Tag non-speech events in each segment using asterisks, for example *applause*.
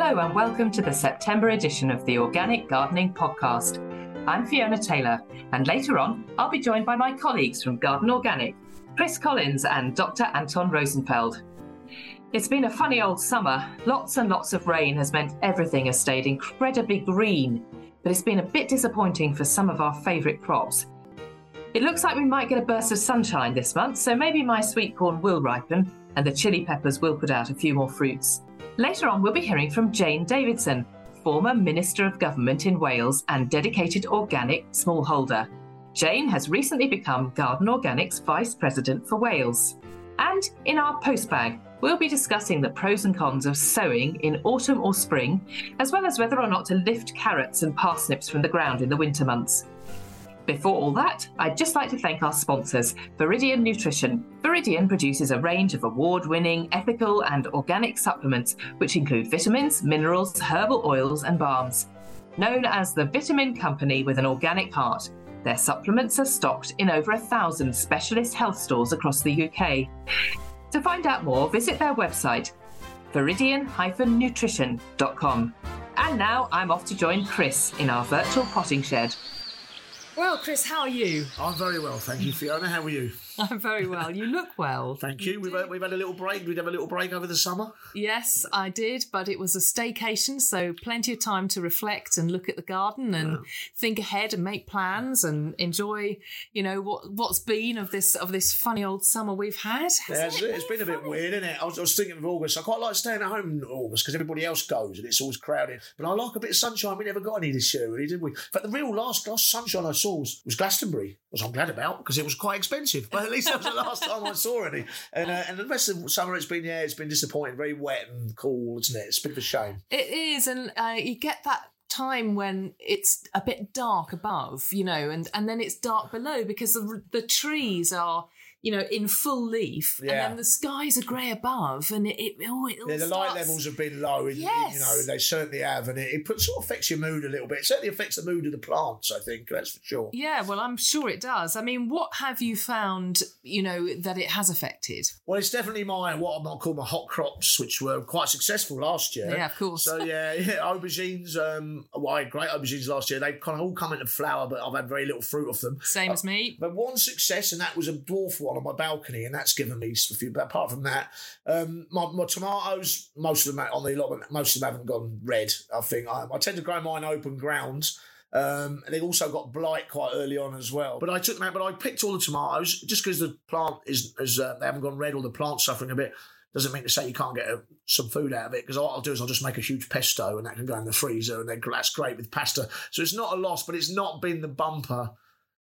Hello, and welcome to the September edition of the Organic Gardening Podcast. I'm Fiona Taylor, and later on, I'll be joined by my colleagues from Garden Organic, Chris Collins and Dr. Anton Rosenfeld. It's been a funny old summer. Lots and lots of rain has meant everything has stayed incredibly green, but it's been a bit disappointing for some of our favourite crops. It looks like we might get a burst of sunshine this month, so maybe my sweet corn will ripen and the chili peppers will put out a few more fruits. Later on, we'll be hearing from Jane Davidson, former Minister of Government in Wales and dedicated organic smallholder. Jane has recently become Garden Organics Vice President for Wales. And in our postbag, we'll be discussing the pros and cons of sowing in autumn or spring, as well as whether or not to lift carrots and parsnips from the ground in the winter months. Before all that, I'd just like to thank our sponsors, Viridian Nutrition. Viridian produces a range of award winning ethical and organic supplements, which include vitamins, minerals, herbal oils, and balms. Known as the Vitamin Company with an Organic Heart, their supplements are stocked in over a thousand specialist health stores across the UK. To find out more, visit their website, viridian-nutrition.com. And now I'm off to join Chris in our virtual potting shed. Well, Chris, how are you? I'm very well, thank you, Fiona. How are you? *laughs* I'm very well. You look well. Thank you. We've had, we've had a little break. We'd have a little break over the summer. Yes, I did, but it was a staycation, so plenty of time to reflect and look at the garden and yeah. think ahead and make plans and enjoy, you know, what what's been of this of this funny old summer we've had. Yeah, it's, it has been, been a bit weird, isn't it? I was, I was, thinking of August. I quite like staying at home in August because everybody else goes and it's always crowded. But I like a bit of sunshine. We never got any this year, really, did we? But the real last last sunshine I saw was, was Glastonbury, which I'm glad about because it was quite expensive. But at least that was the last time I saw any. And uh, and the rest of the summer, it's been yeah, it's been disappointing. Very wet and cool, isn't it? It's a bit of a shame. It is, and uh, you get that time when it's a bit dark above, you know, and and then it's dark below because the, the trees are you know, in full leaf, yeah. and then the skies are grey above, and it, it, oh, it yeah, the starts... light levels have been low. In, yes. you know, they certainly have, and it, it put, sort of affects your mood a little bit. It certainly affects the mood of the plants. I think that's for sure. Yeah, well, I'm sure it does. I mean, what have you found? You know, that it has affected. Well, it's definitely my what I might call my hot crops, which were quite successful last year. Yeah, of course. So yeah, *laughs* yeah aubergines. Um, well, I had great aubergines last year. They've kind of all come into flower, but I've had very little fruit off them. Same uh, as me. But one success, and that was a dwarf one on my balcony and that's given me a few. But apart from that, um, my, my, tomatoes, most of them on the allotment, most of them haven't gone red. I think I, I tend to grow mine open grounds. Um, and they also got blight quite early on as well. But I took out, but I picked all the tomatoes just because the plant is, is uh, they haven't gone red or the plant's suffering a bit. Doesn't mean to say you can't get a, some food out of it because what I'll do is I'll just make a huge pesto and that can go in the freezer and then that's great with pasta. So it's not a loss, but it's not been the bumper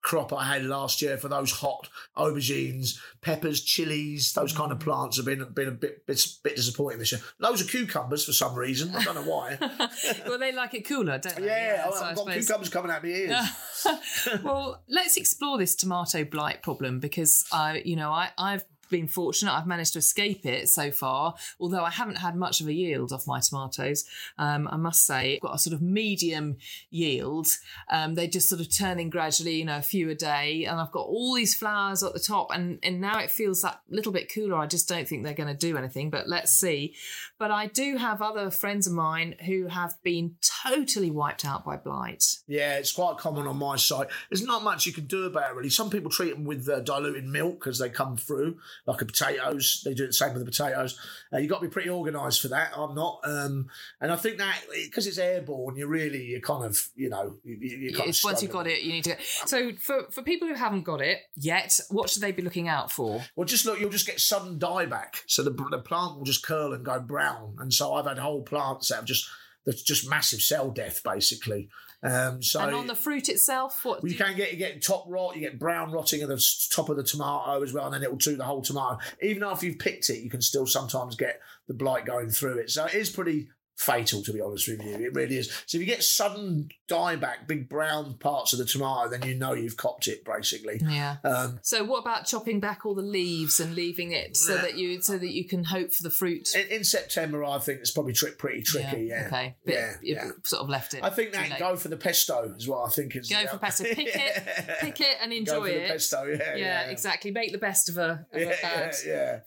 crop I had last year for those hot aubergines, peppers, chilies, those kind of mm. plants have been been a bit bit, bit disappointing this year. Loads of cucumbers for some reason. I don't know why. *laughs* well, they like it cooler, don't they? Yeah, yeah so I've got suppose... cucumbers coming out of my ears. *laughs* well, let's explore this tomato blight problem because I, you know, I I've been fortunate. I've managed to escape it so far, although I haven't had much of a yield off my tomatoes. Um, I must say, I've got a sort of medium yield. Um, they're just sort of turning gradually, you know, a few a day. And I've got all these flowers at the top, and, and now it feels that little bit cooler. I just don't think they're going to do anything, but let's see. But I do have other friends of mine who have been totally wiped out by blight. Yeah, it's quite common on my site. There's not much you can do about it, really. Some people treat them with uh, diluted milk as they come through like a potatoes. They do the same with the potatoes. Uh, you've got to be pretty organised for that. I'm not. Um, and I think that because it's airborne, you really, you kind of, you know, you, you once you've got it, you need to get. So for, for people who haven't got it yet, what should they be looking out for? Well, just look, you'll just get sudden dieback. So the, the plant will just curl and go brown. And so I've had whole plants that have just, that's just massive cell death, basically. Um, so and on the fruit itself, what well, you can get you get top rot, you get brown rotting at the top of the tomato as well, and then it will do the whole tomato. Even after you've picked it, you can still sometimes get the blight going through it. So it is pretty fatal, to be honest with you. It really is. So if you get sudden dieback, big brown parts of the tomato, then you know you've copped it, basically. Yeah. Um, so what about chopping back all the leaves and leaving it so that you so that you can hope for the fruit? In, in September, I think it's probably tri- pretty tricky. Yeah. yeah. Okay. Bit, yeah, yeah. Sort of left it. I think that go for the pesto is what I think is. Go for pesto. *laughs* Pick it, pick it, and enjoy it. pesto. Yeah, yeah, yeah, exactly. Make the best of a, of a bad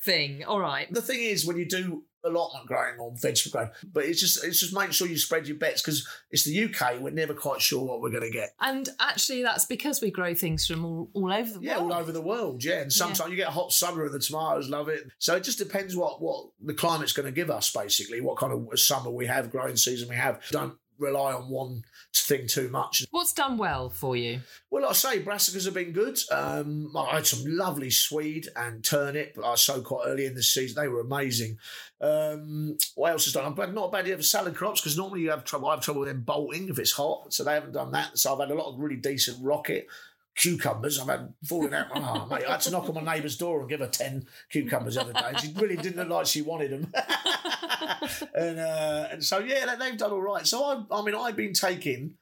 thing. All right. The thing is, when you do allotment growing or vegetable growing. But it's just it's just making sure you spread your bets because it's the UK. We're never quite sure what we're going to get. And actually, that's because we grow things from all, all over the Yeah, world. all over the world. Yeah, and sometimes you get a hot summer and the tomatoes love it. So it just depends what what the climate's going to give us. Basically, what kind of summer we have, growing season we have. Don't rely on one thing too much. What's done well for you? Well, like I say, brassicas have been good. Um, I had some lovely swede and turnip. But I sowed quite early in the season. They were amazing. Um, what else has done? Had not a bad year for salad crops because normally you have trouble. I have trouble with them bolting if it's hot, so they haven't done that. So I've had a lot of really decent rocket cucumbers. I've had falling out. Oh, mate, I had to knock on my neighbour's door and give her ten cucumbers the other day. She really didn't look like she wanted them. *laughs* and uh, and so yeah, they- they've done all right. So I, I mean, I've been taking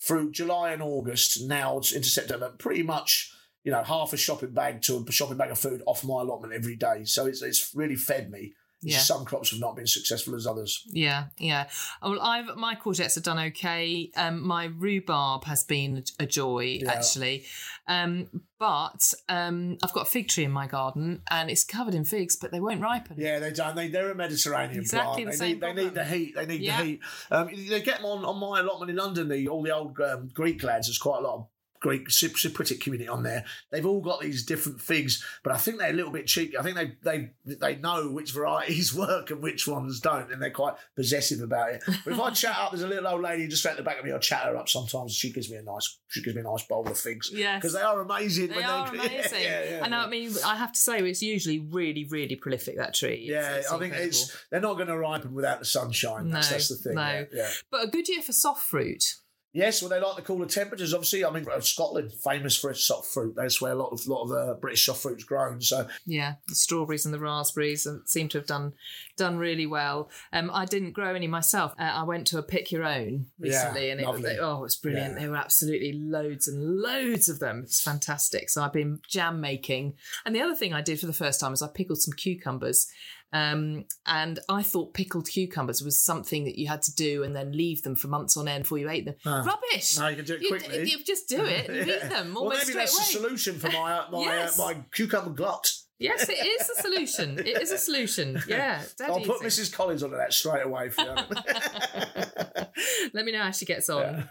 through July and August now into September, pretty much you know half a shopping bag to a shopping bag of food off my allotment every day. So it's it's really fed me. Yeah. Some crops have not been successful as others. Yeah, yeah. Oh, Well, I've my courgettes have done okay. Um, my rhubarb has been a joy Yeah. actually, um, but um, I've got a fig tree in my garden and it's covered in figs, but they won't ripen. Yeah, they don't. They they're a Mediterranean Exactly plant. the They same need they need the heat. They need Yeah. the heat. Um, they get them on on my allotment in London. The all the old um, Greek lads. There's quite a lot of Greek Cyp- Cypriot community on there. They've all got these different figs, but I think they're a little bit cheeky. I think they they they know which varieties *laughs* work and which ones don't, and they're quite possessive about it. But if I *laughs* chat up, there's a little old lady just at the back of me. I chat her up sometimes. She gives me a nice she gives me a nice bowl of figs Yes. because they are amazing. They are *laughs* amazing. Yeah, yeah, and yeah. I mean, I have to say, it's usually really, really prolific, that tree. It's- Yeah, it's I think incredible. it's they're not going to ripen without the sunshine. That's, No, that's the thing. no. Yeah, yeah. But a good year for soft fruit. Yes, well, they like the cooler temperatures. Obviously, I mean, uh, Scotland famous for its soft fruit. That's where a lot of lot of uh, British soft fruit's grown. So Yeah, the strawberries and the raspberries seem to have done done really well. Um, I didn't grow any myself. Uh, I went to a pick your own recently, Yeah, and it, lovely. they- oh, it's brilliant. Yeah. There were absolutely loads and loads of them. It's fantastic. So I've been jam making, and the other thing I did for the first time is I pickled some cucumbers. Um, and I thought pickled cucumbers was something that you had to do and then leave them for months on end before you ate them. Ah. Rubbish! No, you can do it You- quickly. You, just do it and Yeah. eat *laughs* them well, maybe straight that's the away. solution for my uh, my Yes. uh, my cucumber glut. Yes, it is a solution. It is a solution. *laughs* Yeah, I'll put. Mrs. Collins onto that straight away. For you. *laughs* Let me know how she gets on.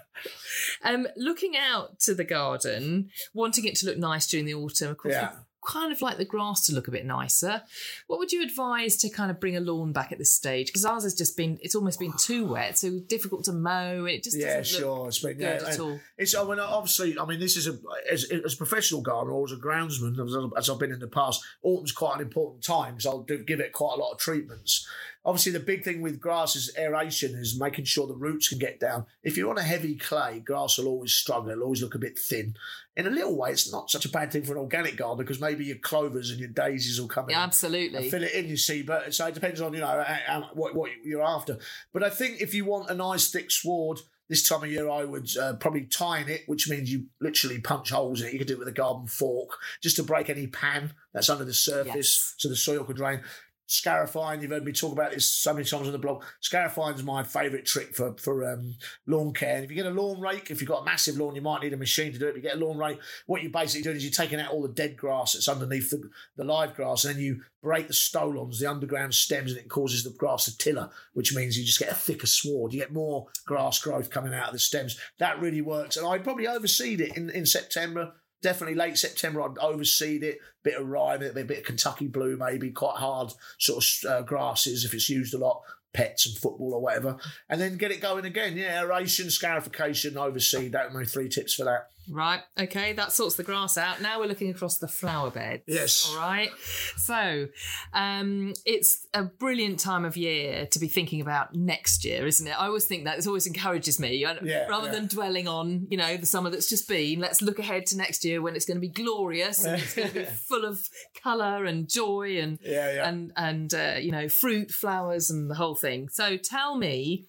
Um, looking out to the garden, wanting it to look nice during the autumn, of course, Yeah. Kind of like the grass to look a bit nicer. What would you advise to kind of bring a lawn back at this stage? Because ours has just been, it's almost been too wet, so difficult to mow. It just yeah, sure. It's been, good yeah, at all. It's I mean, obviously, I mean, this is a as, as a professional gardener or as a groundsman, as, as I've been in the past. Autumn's quite an important time, so I'll do, give it quite a lot of treatments. Obviously, the big thing with grass is aeration, is making sure the roots can get down. If you're on a heavy clay, grass will always struggle. It'll always look a bit thin. In a little way, it's not such a bad thing for an organic garden because maybe your clovers and your daisies will come in Yeah, absolutely. fill it in, you see. But so it depends on you know what what you're after. But I think if you want a nice thick sward this time of year, I would uh, probably tine it, which means you literally punch holes in it. You could do it with a garden fork just to break any pan that's under the surface, Yes. so the soil could drain. Scarifying, you've heard me talk about this so many times on the blog. Scarifying is my favourite trick for for um, lawn care. And if you get a lawn rake, if you've got a massive lawn, you might need a machine to do it. If you get a lawn rake, what you're basically doing is you're taking out all the dead grass that's underneath the, the live grass, and then you break the stolons, the underground stems, and it causes the grass to tiller, which means you just get a thicker sward. You get more grass growth coming out of the stems. That really works. And I'd probably overseed it in, in September. Definitely late September, I'd overseed it. Bit of rye, a bit, of Kentucky blue, maybe quite hard sort of uh, grasses if it's used a lot, pets and football or whatever, and then get it going again. Yeah, aeration, scarification, overseed. That are my three tips for that. Right. Okay. That sorts the grass out. Now we're looking across the flower beds. Yes. All right. So, um, it's a brilliant time of year to be thinking about next year, isn't it? I always think that it always encourages me. Yeah, rather yeah. than dwelling on, you know, the summer that's just been, let's look ahead to next year when it's going to be glorious and it's going to be *laughs* full of colour and joy and Yeah, and and uh, you know fruit, flowers, and the whole thing. So tell me,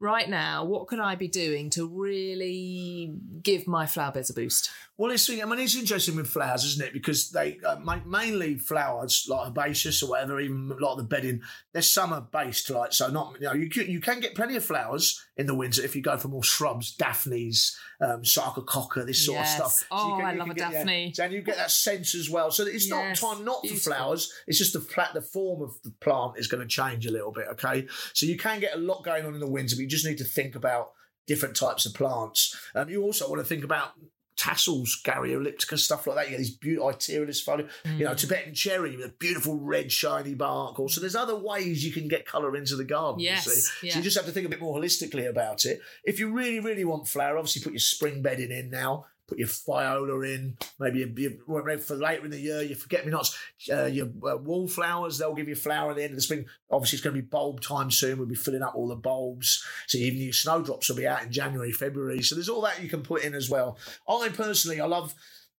right now, what could I be doing to really give my flower beds a boost? Well, it's, I mean, it's interesting with flowers, isn't it? Because they uh, mainly flowers like herbaceous or whatever, even of the bedding, they're summer based. Like so, not you know, you can, you can get plenty of flowers in the winter if you go for more shrubs, daphnes, um, sarcococca, this sort Yes. of stuff. Oh, you I you love a get, yeah, Daphne. and you get that sense as well. So it's Yes, not time not for flowers. It's just the flat, the form of the plant is going to change a little bit. Okay, so you can get a lot going on in the winter, but you just need to think about different types of plants. Um, you also want to think about tassels, Garrya elliptica, stuff like that. You get these beautiful foliage, you know, hmm. Tibetan cherry, with a beautiful red shiny bark. Also, there's other ways you can get colour into the garden. you Yes, see. So you just have to think a bit more holistically about it. If you really, really want flower, obviously put your spring bedding in now. Put your viola in, maybe well, for later in the year, your forget me nots, uh, your uh, wallflowers, they'll give you flower at the end of the spring. Obviously, it's going to be bulb time soon. We'll be filling up all the bulbs. So even your snowdrops will be out in January, February. So there's all that you can put in as well. I personally, I love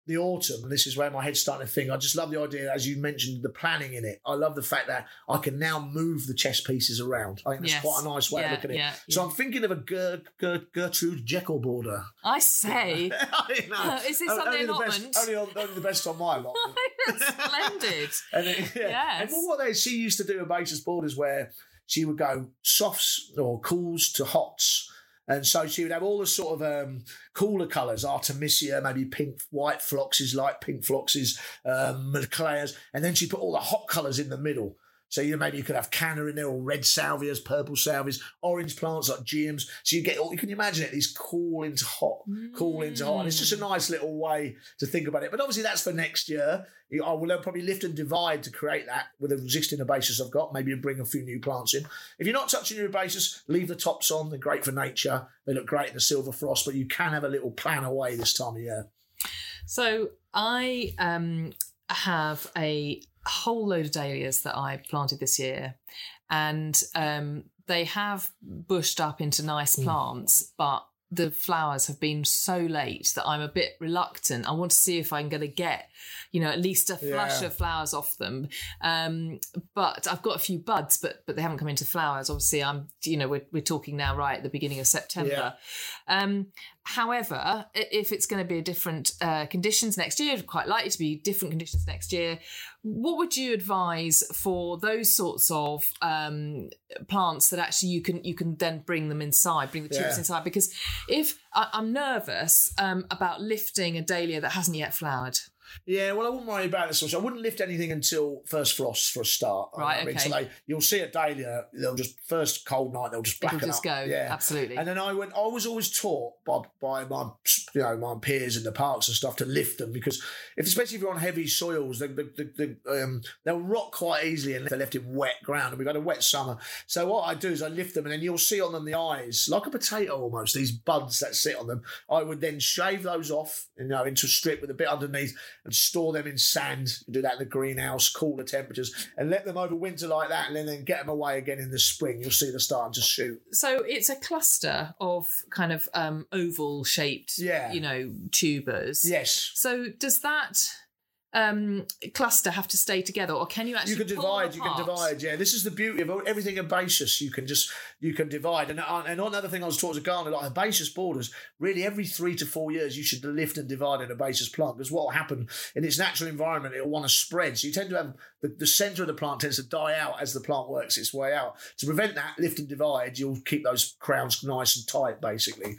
the autumn, and this is where my head's starting to think. I just love the idea, as you mentioned, the planning in it. I love the fact that I can now move the chess pieces around. I think that's Yes. quite a nice way Yeah, of looking at it. yeah, So. I'm thinking of a Ger- Ger- Gertrude Jekyll border. I say, *laughs* I. *laughs* Is this on the only allotment? best, only, on, only the best on my allotment. *laughs* Oh, splendid. And it, yeah. Yes. And what they she used to do at basis borders where she would go softs or cools to hots. And so she would have all the sort of um, cooler colours, Artemisia, maybe pink, white phloxes, light pink phloxes, um, and then she put all the hot colours in the middle. So you maybe you could have canna in there, or red salvias, purple salvias, orange plants like geums. So you get all you can imagine it, these cool into hot, cool into hot. And it's just a nice little way to think about it. But obviously that's for next year. I will probably lift and divide to create that with the existing herbaceous I've got. Maybe bring a few new plants in. If you're not touching your herbaceous, leave the tops on. They're great for nature. They look great in the silver frost, but you can have a little plan away this time of year. So I um, have a whole load of dahlias that I planted this year, and um, they have bushed up into nice Hmm. plants, but the flowers have been so late that I'm a bit reluctant. I want to see if I'm going to get, you know, at least a flush Yeah. of flowers off them. Um, but I've got a few buds, but but they haven't come into flowers. Obviously, I'm, you know, we're we're talking now right at the beginning of September. Um, however, if it's going to be a different uh, conditions next year, quite likely to be different conditions next year, what would you advise for those sorts of um, plants that actually you can you can then bring them inside, bring the tubers Yeah. inside? Because if I, I'm nervous um, about lifting a dahlia that hasn't yet flowered, Yeah, well, I wouldn't worry about this. I wouldn't lift anything until first frost for a start. Right, I mean, okay. so they, you'll see a dahlia. They'll just first cold night. They'll just it'll blacken just up. go. Yeah, Absolutely. And then I went. I was always taught by by my you know my peers in the parks and stuff to lift them because if especially if you're on heavy soils, they, they, they, um, they'll rot quite easily and if they're left in wet ground. And we've had a wet summer, so what I do is I lift them and then you'll see on them the eyes like a potato almost. These buds that sit on them. I would then shave those off, you know, into a strip with a bit underneath and store them in sand. Do that in the greenhouse, cooler temperatures, and let them overwinter like that, and then, then get them away again in the spring. You'll see them starting to shoot. so it's a cluster of kind of um, oval shaped, Yeah. you know, tubers. Yes. So does that um, cluster have to stay together, or can you actually you can divide. You can divide. Yeah, this is the beauty of everything herbaceous. You can just you can divide. And uh, and another thing I was taught as a gardener, like herbaceous borders. Really, every three to four years, you should lift and divide an herbaceous plant because what will happen in its natural environment, it will want to spread. So you tend to have the, the centre of the plant tends to die out as the plant works its way out. To prevent that, lift and divide. You'll keep those crowns nice and tight, basically.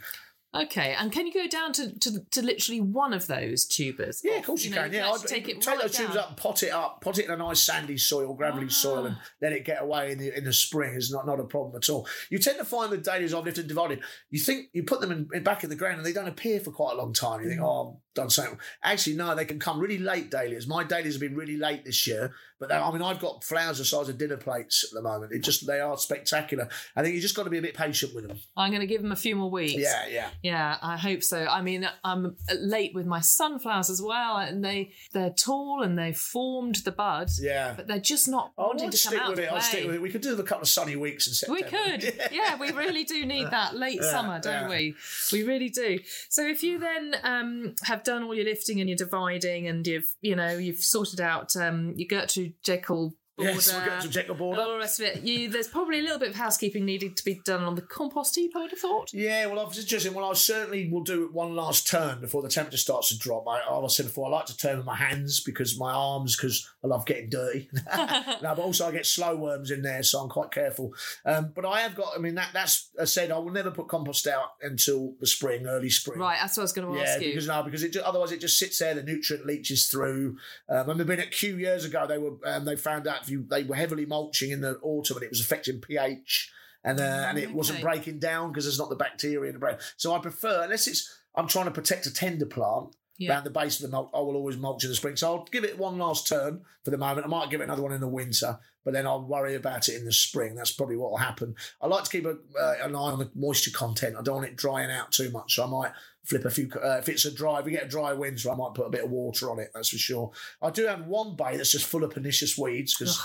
Okay, and can you go down to, to, to literally one of those tubers? Yeah, of course you, know, can. Yeah, I'd take it take right those tubes down. up, pot it up, pot it in a nice sandy soil, gravelly Ah. soil, and let it get away in the in the spring. Is not not a problem at all. You tend to find the dahlias I've lifted and divided. You think you put them in, in back in the ground and they don't appear for quite a long time. You Mm. think, oh, I've done something. Actually, no, they can come really late dahlias. My dahlias have been really late this year, but they, I mean, I've got flowers the size of dinner plates at the moment. It just they are spectacular. I think you just got to be a bit patient with them. I'm going to give them a few more weeks. Yeah, yeah. Yeah, I hope so. I mean, I'm late with my sunflowers as well, and they they're tall and they've formed the bud, Yeah. but they're just not I wanting would to come stick out with it. I'll stick with it. We could do a couple of sunny weeks in September. We could. *laughs* Yeah, we really do need that late Yeah, summer, don't yeah. we? We really do. So if you then um, have done all your lifting and your dividing and you've, you know, you've sorted out um, your Gertrude Jekyll border. Yes, we'll get to check the border. All the rest of it. You, there's probably a little bit of housekeeping needed to be done on the compost heap. I would have thought. Yeah, well, I've suggested, well, I certainly will do one last turn before the temperature starts to drop. I, I said before, I like to turn with my hands because my arms, because I love getting dirty. *laughs* *laughs* no, but also I get slow worms in there, so I'm quite careful. Um, but I have got, I mean, that that's I said I will never put compost out until the spring, early spring. Right, that's what I was going to Yeah, ask you. because no, because it otherwise it just sits there. The nutrient leaches through. Um, I remember being at Kew years ago. They were um, they found out you they were heavily mulching in the autumn and it was affecting pH and uh, and it wasn't breaking down because there's not the bacteria in the brain. So I prefer unless it's I'm trying to protect a tender plant. Yeah. Around the base of the mulch, I will always mulch in the spring. So I'll give it one last turn for the moment. I might give it another one in the winter, but then I'll worry about it in the spring. That's probably what will happen. I like to keep a, uh, an eye on the moisture content. I don't want it drying out too much, so I might flip a few. Uh, if it's a dry, if we get a dry winter, I might put a bit of water on it. That's for sure. I do have one bay that's just full of pernicious weeds because.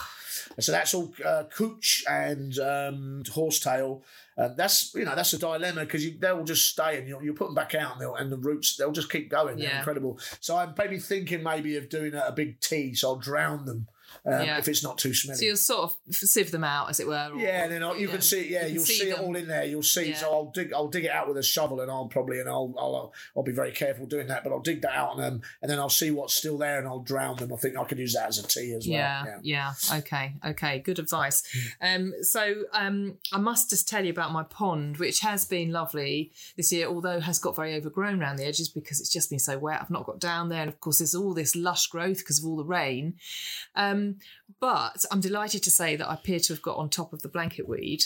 So that's all uh, couch and um, horsetail. Um, that's you know that's a dilemma because they'll just stay and you'll, you'll put them back out and, they'll, and the roots they'll just keep going. They're Yeah. incredible. So I'm maybe thinking maybe of doing a, a big tea. So I'll drown them um, Yeah. if it's not too smelly. So you'll sort of sieve them out, as it were. or- Yeah, then you can see. Yeah, you you'll see see, it all in there. You'll see. Yeah. So I'll dig. I'll dig it out with a shovel, and I'll probably and I'll I'll I'll be very careful doing that. But I'll dig that out, and um, and then I'll see what's still there, and I'll drown them. I think I could use that as a tea as well. Yeah, yeah, Okay, okay. Good advice. *laughs* Um, so um, I must just tell you about my pond, which has been lovely this year, although has got very overgrown around the edges because it's just been so wet. I've not got down there, and of course there's all this lush growth because of all the rain. Um, but I'm delighted to say that I appear to have got on top of the blanket weed.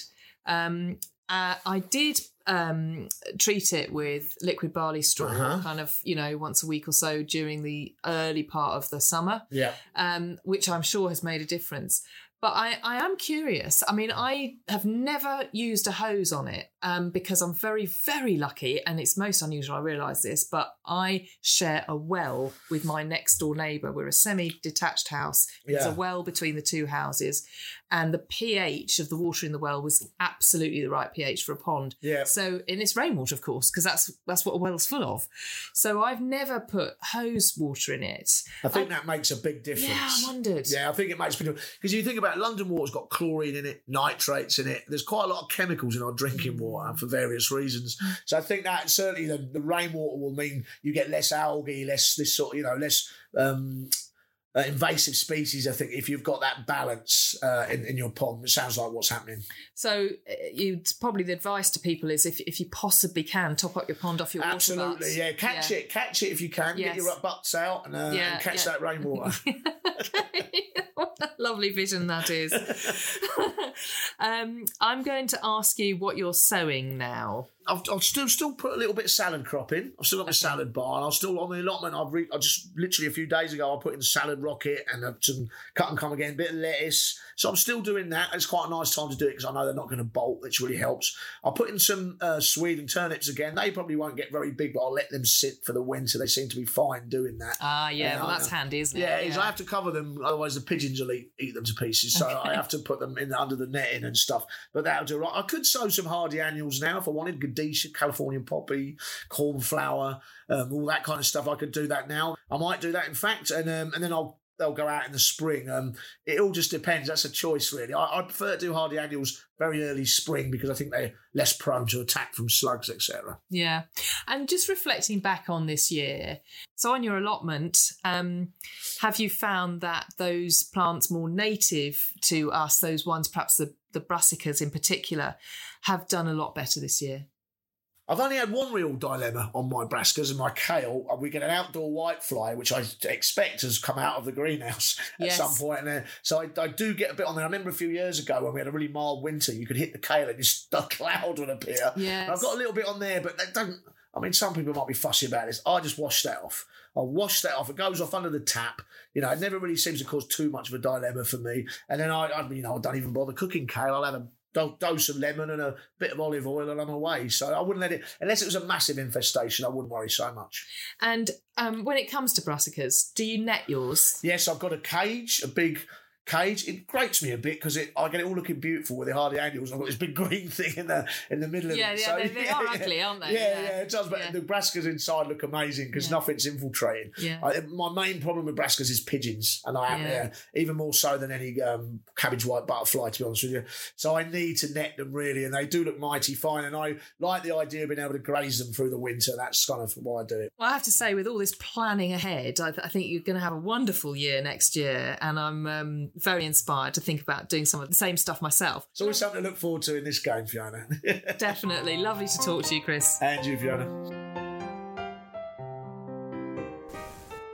Um, uh, I did um, treat it with liquid barley straw, Uh-huh. kind of, you know, once a week or so during the early part of the summer yeah. um, which I'm sure has made a difference. But I, I am curious. I mean, I have never used a hose on it um, because I'm very, very lucky, and it's most unusual. I realise this, but I share a well with my next door neighbour. We're a semi-detached house. There's Yeah. a well between the two houses, and the pH of the water in the well was absolutely the right pH for a pond. Yeah. So, and it's rainwater, of course, because that's that's what a well's full of. So I've never put hose water in it. I think that makes a big difference. Yeah, I wondered. Yeah, I think it makes a big difference because you think about it, London water's got chlorine in it, nitrates in it. There's quite a lot of chemicals in our drinking water for various reasons. So I think that certainly the, the rainwater will mean you get less algae, less this sort, of, you know, less um, uh, invasive species. I think if you've got that balance uh, in, in your pond, it sounds like what's happening. So uh, you'd probably the advice to people is if if you possibly can top up your pond off your water Absolutely, yeah. Catch it, catch it if you can. Yes. Get your butts out and, uh, Yeah, and catch yeah. that rainwater. *laughs* what a lovely vision that is. *laughs* *laughs* um, I'm going to ask you what you're sewing now. I've, I'll still still put a little bit of salad crop in. I've still got my salad bar. And I'll still on the allotment. I've re, I just literally a few days ago I put in salad rocket and uh, some cut and come again, a bit of lettuce. So I'm still doing that. It's quite a nice time to do it because I know they're not going to bolt, which really helps. I'll put in some uh, Sweden turnips again. They probably won't get very big, but I'll let them sit for the winter. They seem to be fine doing that. Ah, yeah, Yeah, well, I that's know. handy, isn't Yeah, it? is I have to cover them, otherwise the pigeons will eat, eat them to pieces. So I have to put them in under the netting and stuff. But that'll do. Right. I could sow some hardy annuals now if I wanted. Godetia, Californian poppy, cornflower, um, all that kind of stuff. I could do that now. I might do that, in fact, and um, and then I'll they'll go out in the spring. Um, it all just depends. That's a choice, really. I, I prefer to do hardy annuals very early spring because I think they're less prone to attack from slugs, etc. Yeah. And just reflecting back on this year, so on your allotment, um, have you found that those plants more native to us, those ones, perhaps the, the brassicas in particular, have done a lot better this year? I've only had one real dilemma on my brassicas and my kale. Uh, We get an outdoor whitefly, which I expect has come out of the greenhouse *laughs* at Yes. some point. And uh, so I, I do get a bit on there. I remember a few years ago when we had a really mild winter, you could hit the kale and just *laughs* a cloud would appear. Yes. I've got a little bit on there, but that doesn't. I mean, some people might be fussy about this. I just wash that off. I wash that off. It goes off under the tap. You know, it never really seems to cause too much of a dilemma for me. And then I, I you know, I don't even bother cooking kale. I'll have a dose of lemon and a bit of olive oil, and I'm away. So I wouldn't let it unless it was a massive infestation. I wouldn't worry so much. And um, when it comes to brassicas, do you net yours? Yes, I've got a cage, a big cage. It grates me a bit because I get it all looking beautiful with the hardy annuals. I've got this big green *laughs* thing in the in the middle yeah, of it. Yeah, so, they, they yeah, are yeah. *laughs* ugly, aren't they? Yeah, yeah, it does. But yeah. the brassicas inside look amazing because nothing's infiltrating. Yeah. I, my main problem with brassicas is pigeons, and I am Yeah. yeah, even more so than any um, cabbage white butterfly, to be honest with you. So I need to net them really, and they do look mighty fine. And I like the idea of being able to graze them through the winter. That's kind of why I do it. Well, I have to say, with all this planning ahead, I, th- I think you're going to have a wonderful year next year, and I'm um, very inspired to think about doing some of the same stuff myself. It's always something to look forward to in this game, Fiona. *laughs* Definitely, lovely to talk to you, Chris. and you, Fiona.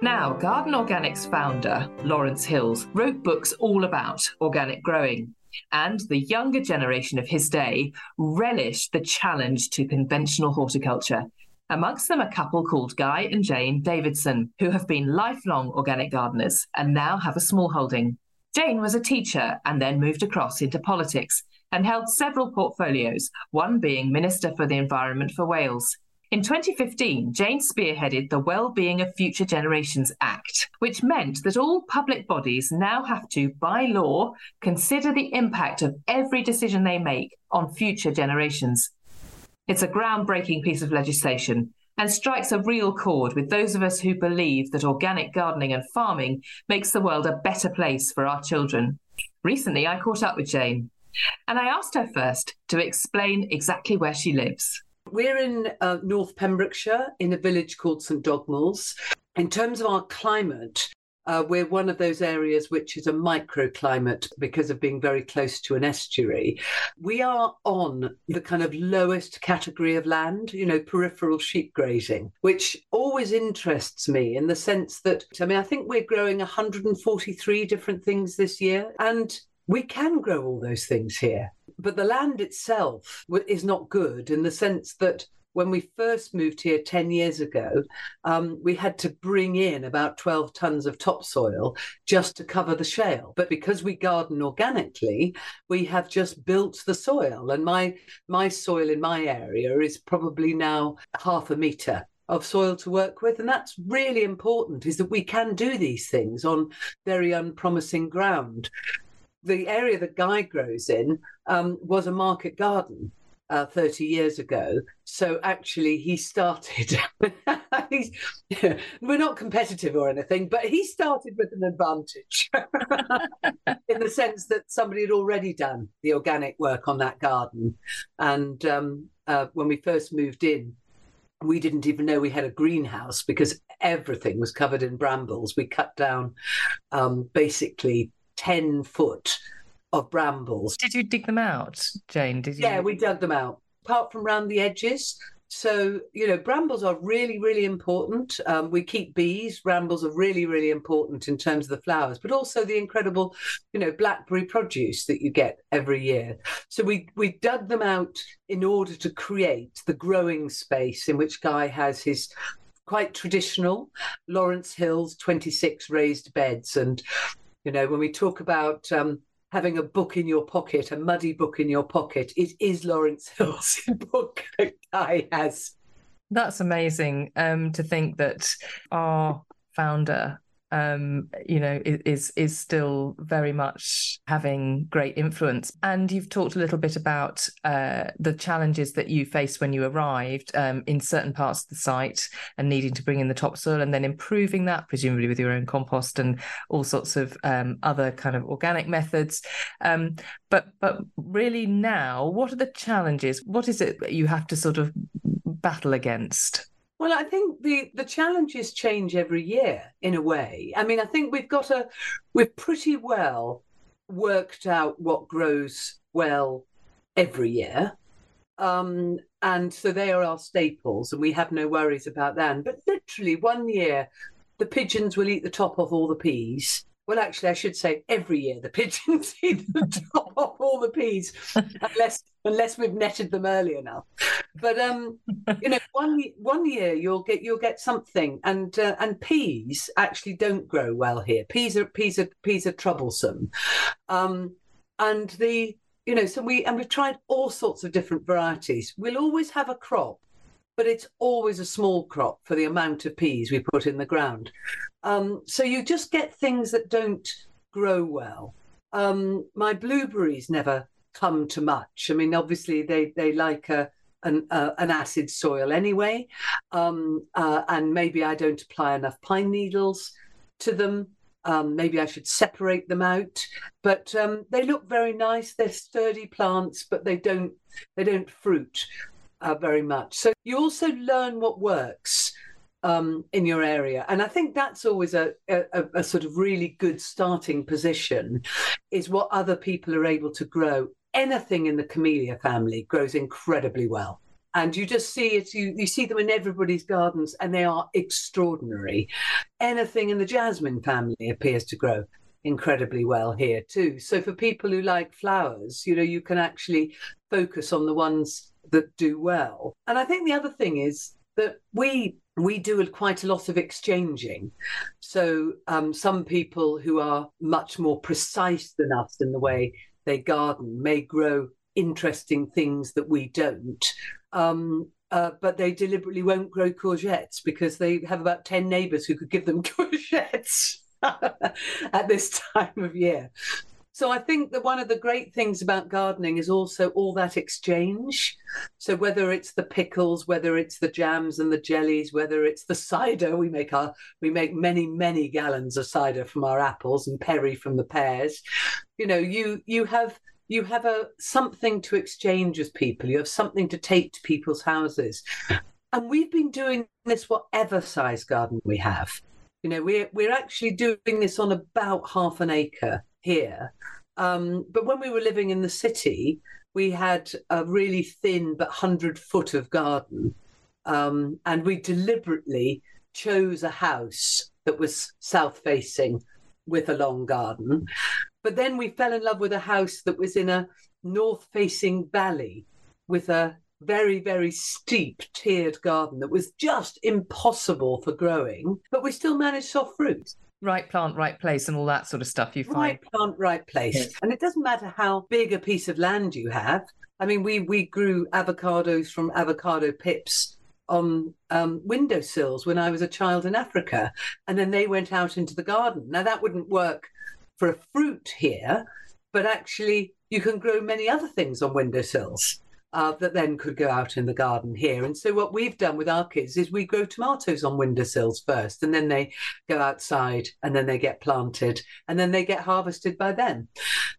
Now, Garden Organics founder Lawrence Hills wrote books all about organic growing, and the younger generation of his day relished the challenge to conventional horticulture. Amongst them, a couple called Guy and Jane Davidson, who have been lifelong organic gardeners and now have a small holding. Jane was a teacher and then moved across into politics and held several portfolios, one being Minister for the Environment for Wales. In 2015, Jane spearheaded the Wellbeing of Future Generations Act, which meant that all public bodies now have to, by law, consider the impact of every decision they make on future generations. It's a groundbreaking piece of legislation and strikes a real chord with those of us who believe that organic gardening and farming makes the world a better place for our children. Recently, I caught up with Jane and I asked her first to explain exactly where she lives. We're in uh, North Pembrokeshire in a village called St Dogmaels. In terms of our climate, uh, we're one of those areas which is a microclimate because of being very close to an estuary. We are on the kind of lowest category of land, you know, peripheral sheep grazing, which always interests me in the sense that, I mean, I think we're growing 143 different things this year. And we can grow all those things here. But the land itself is not good in the sense that when we first moved here 10 years ago, um, we had to bring in about 12 tons of topsoil just to cover the shale. But because we garden organically, we have just built the soil. And my, my soil in my area is probably now half a metre of soil to work with and that's really important is that we can do these things on very unpromising ground the area that Guy grows in um, was a market garden uh, 30 years ago. So actually, he started. *laughs* *laughs* we're not competitive or anything, but he started with an advantage *laughs* in the sense that somebody had already done the organic work on that garden. And um, uh, when we first moved in, we didn't even know we had a greenhouse because everything was covered in brambles. We cut down um, basically 10 foot of brambles. Did you dig them out, Jane? Did you? Yeah, we dug them out, apart from round the edges. So, you know, brambles are really, really important. Um, we keep bees. Brambles are really, really important in terms of the flowers, but also the incredible, you know, blackberry produce that you get every year. So we we dug them out in order to create the growing space in which Guy has his quite traditional Lawrence Hills 26 raised beds. And, you know, when we talk about um, having a book in your pocket, a muddy book in your pocket, it is Lawrence Hill's *laughs* book Guy has. That's amazing um, to think that our founder, um, you know, is is still very much having great influence. And you've talked a little bit about uh, the challenges that you faced when you arrived um, in certain parts of the site and needing to bring in the topsoil and then improving that, presumably with your own compost and all sorts of um, other kind of organic methods. Um, but but really now, what are the challenges? What is it that you have to sort of battle against? Well, I think the the challenges change every year in a way. I mean, I think we've got a we've pretty well worked out what grows well every year. Um, and so they are our staples, and we have no worries about them. But literally, one year, the pigeons will eat the top off all the peas. Well, actually, I should say every year the pigeons eat the top off all the peas, unless unless we've netted them early enough. But um, you know, one one year you'll get you'll get something, and uh, and peas actually don't grow well here. Peas are peas are peas are troublesome, um, and the you know so we and we've tried all sorts of different varieties. We'll always have a crop, but it's always a small crop for the amount of peas we put in the ground. Um, so you just get things that don't grow well. Um, my blueberries never come to much. I mean, obviously they they like a an, uh, an acid soil anyway, um, uh, and maybe I don't apply enough pine needles to them. Um, maybe I should separate them out, but um, they look very nice. They're sturdy plants, but they don't they don't fruit uh, very much. So you also learn what works um, in your area, and I think that's always a, a, a sort of really good starting position. Is what other people are able to grow. Anything in the camellia family grows incredibly well and you just see it you, you see them in everybody's gardens and they are extraordinary anything in the jasmine family appears to grow incredibly well here too so for people who like flowers you know you can actually focus on the ones that do well and i think the other thing is that we we do quite a lot of exchanging. So um, some people who are much more precise than us in the way they garden may grow interesting things that we don't. Um, uh, but they deliberately won't grow courgettes because they have about 10 neighbours who could give them *laughs* courgettes *laughs* at this time of year. So I think that one of the great things about gardening is also all that exchange. So whether it's the pickles, whether it's the jams and the jellies, whether it's the cider, we make our we make many many gallons of cider from our apples and perry from the pears. You know, you you have you have a something to exchange with people you have something to take to people's houses and we've been doing this whatever size garden we have you know we're we're actually doing this on about half an acre here. Um, but when we were living in the city we had a really thin but 100 foot of garden. Um, and we deliberately chose a house that was south facing with a long garden. But then we fell in love with a house that was in a north facing valley with a very, very steep tiered garden that was just impossible for growing, but we still managed soft fruit. Right plant, right place, and all that sort of stuff you find. Right plant, right place. Yes. And it doesn't matter how big a piece of land you have. I mean, we, we grew avocados from avocado pips on um, windowsills when I was a child in Africa. And then they went out into the garden. Now, that wouldn't work for a fruit here, but actually you can grow many other things on windowsills. Uh, that then could go out in the garden here. And so, what we've done with our kids is we grow tomatoes on windowsills first, and then they go outside, and then they get planted, and then they get harvested by them.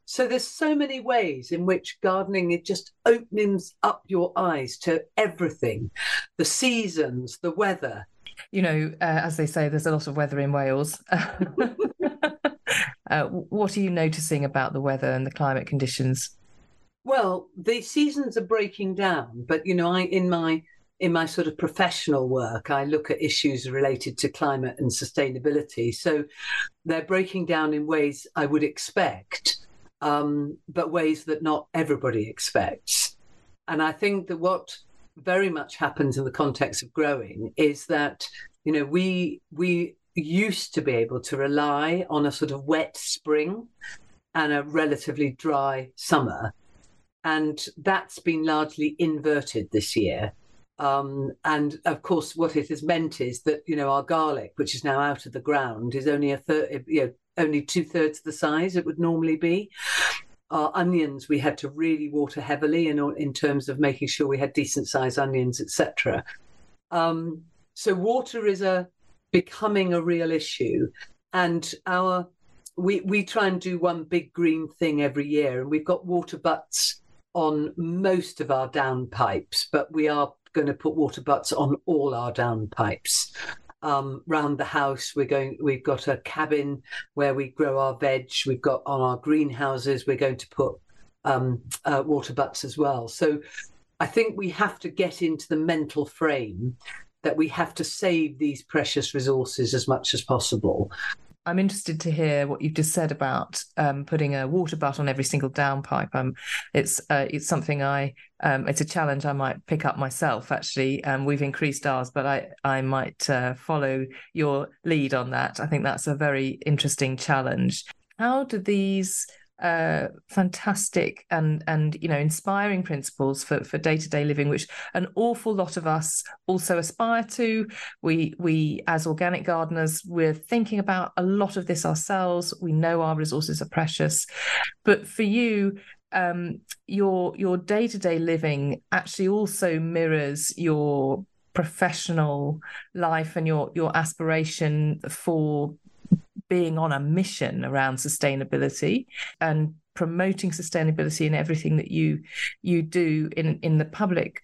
So, there's so many ways in which gardening it just opens up your eyes to everything the seasons, the weather. You know, uh, as they say, there's a lot of weather in Wales. *laughs* *laughs* Uh, what are you noticing about the weather and the climate conditions? Well, the seasons are breaking down, but you know, I in my in my sort of professional work, I look at issues related to climate and sustainability. So they're breaking down in ways I would expect, um, but ways that not everybody expects. And I think that what very much happens in the context of growing is that you know we we used to be able to rely on a sort of wet spring and a relatively dry summer. And that's been largely inverted this year. Um, and of course, what it has meant is that you know our garlic, which is now out of the ground, is only a third, you know, only two thirds the size it would normally be. Our onions, we had to really water heavily in in terms of making sure we had decent sized onions, etc. Um, so water is a becoming a real issue. And our we we try and do one big green thing every year, and we've got water butts on most of our down pipes, but we are going to put water butts on all our down pipes. Um, round the house, we're going. We've got a cabin where we grow our veg. We've got on our greenhouses. We're going to put um, uh, water butts as well. So I think we have to get into the mental frame that we have to save these precious resources as much as possible. I'm interested to hear what you've just said about um, putting a water butt on every single downpipe. Um, it's uh, it's something I um, it's a challenge I might pick up myself. Actually, um, we've increased ours, but I I might uh, follow your lead on that. I think that's a very interesting challenge. How do these uh, fantastic and and you know inspiring principles for for day to day living, which an awful lot of us also aspire to. We we as organic gardeners, we're thinking about a lot of this ourselves. We know our resources are precious, but for you. Um, your your day to day living actually also mirrors your professional life and your your aspiration for being on a mission around sustainability and promoting sustainability in everything that you you do in in the public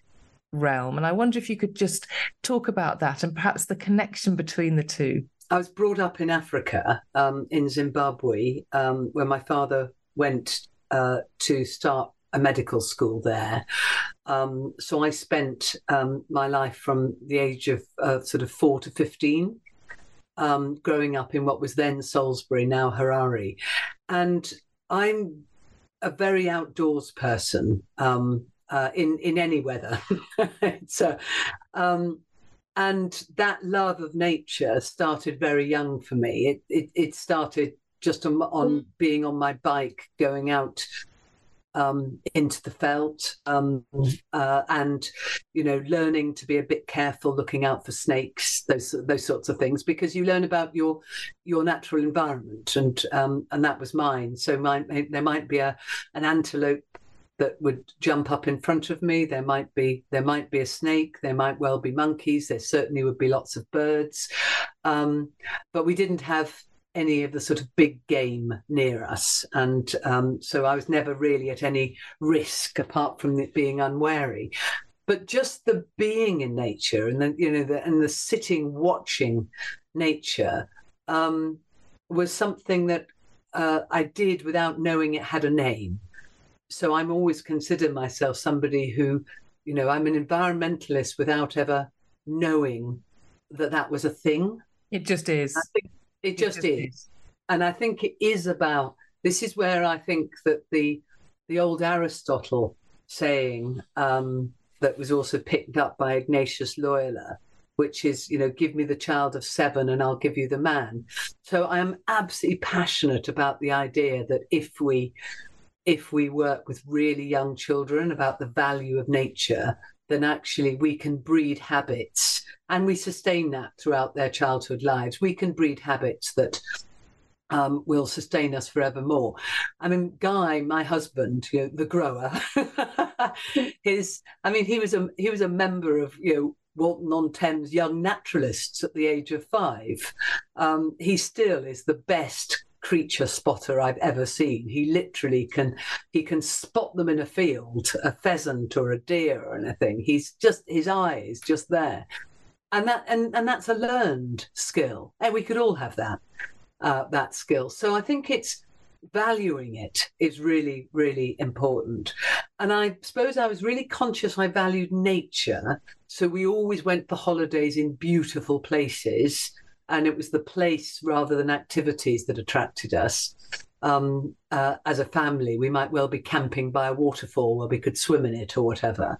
realm. And i wonder if you could just talk about that and perhaps the connection between the two. I was brought up in africa um, in zimbabwe um, where my father went uh, to start a medical school there. Um, so I spent um, my life from the age of uh, sort of four to 15 um, growing up in what was then Salisbury, now Harare. And I'm a very outdoors person um, uh, in, in any weather. *laughs* so, um, and that love of nature started very young for me. It, it, it started just on, on mm. being on my bike, going out um, into the veld um, uh, and you know learning to be a bit careful looking out for snakes those those sorts of things because you learn about your your natural environment and um, and that was mine. So mine, there might be a an antelope that would jump up in front of me. There might be there might be a snake. There might well be monkeys. There certainly would be lots of birds. Um, but we didn't have any of the sort of big game near us. And um, so I was never really at any risk apart from being unwary. But just the being in nature and the, you know, the, and the sitting watching nature um, was something that uh, I did without knowing it had a name. So I'm always consider myself somebody who, you know, I'm an environmentalist without ever knowing that that was a thing. It just is. I it just, it just is. is. And I think it is about this is where I think that the the old Aristotle saying um, that was also picked up by Ignatius Loyola, which is, you know, give me the child of seven and I'll give you the man. So I am absolutely passionate about the idea that if we if we work with really young children about the value of nature, then actually we can breed habits and we sustain that throughout their childhood lives. We can breed habits that um, will sustain us forevermore. I mean, Guy, my husband, you know, the grower, *laughs* his, I mean, he was a he was a member of you know Walton on Thames Young Naturalists at the age of five. Um, he still is the best creature spotter I've ever seen. He literally can he can spot them in a field, a pheasant or a deer or anything. He's just his eye is just there. And that and, and that's a learned skill. And we could all have that uh, that skill. So i think it's valuing it is really really important. And i suppose i was really conscious i valued nature. So we always went for holidays in beautiful places and it was the place rather than activities that attracted us um, uh, as a family we might well be camping by a waterfall where we could swim in it or whatever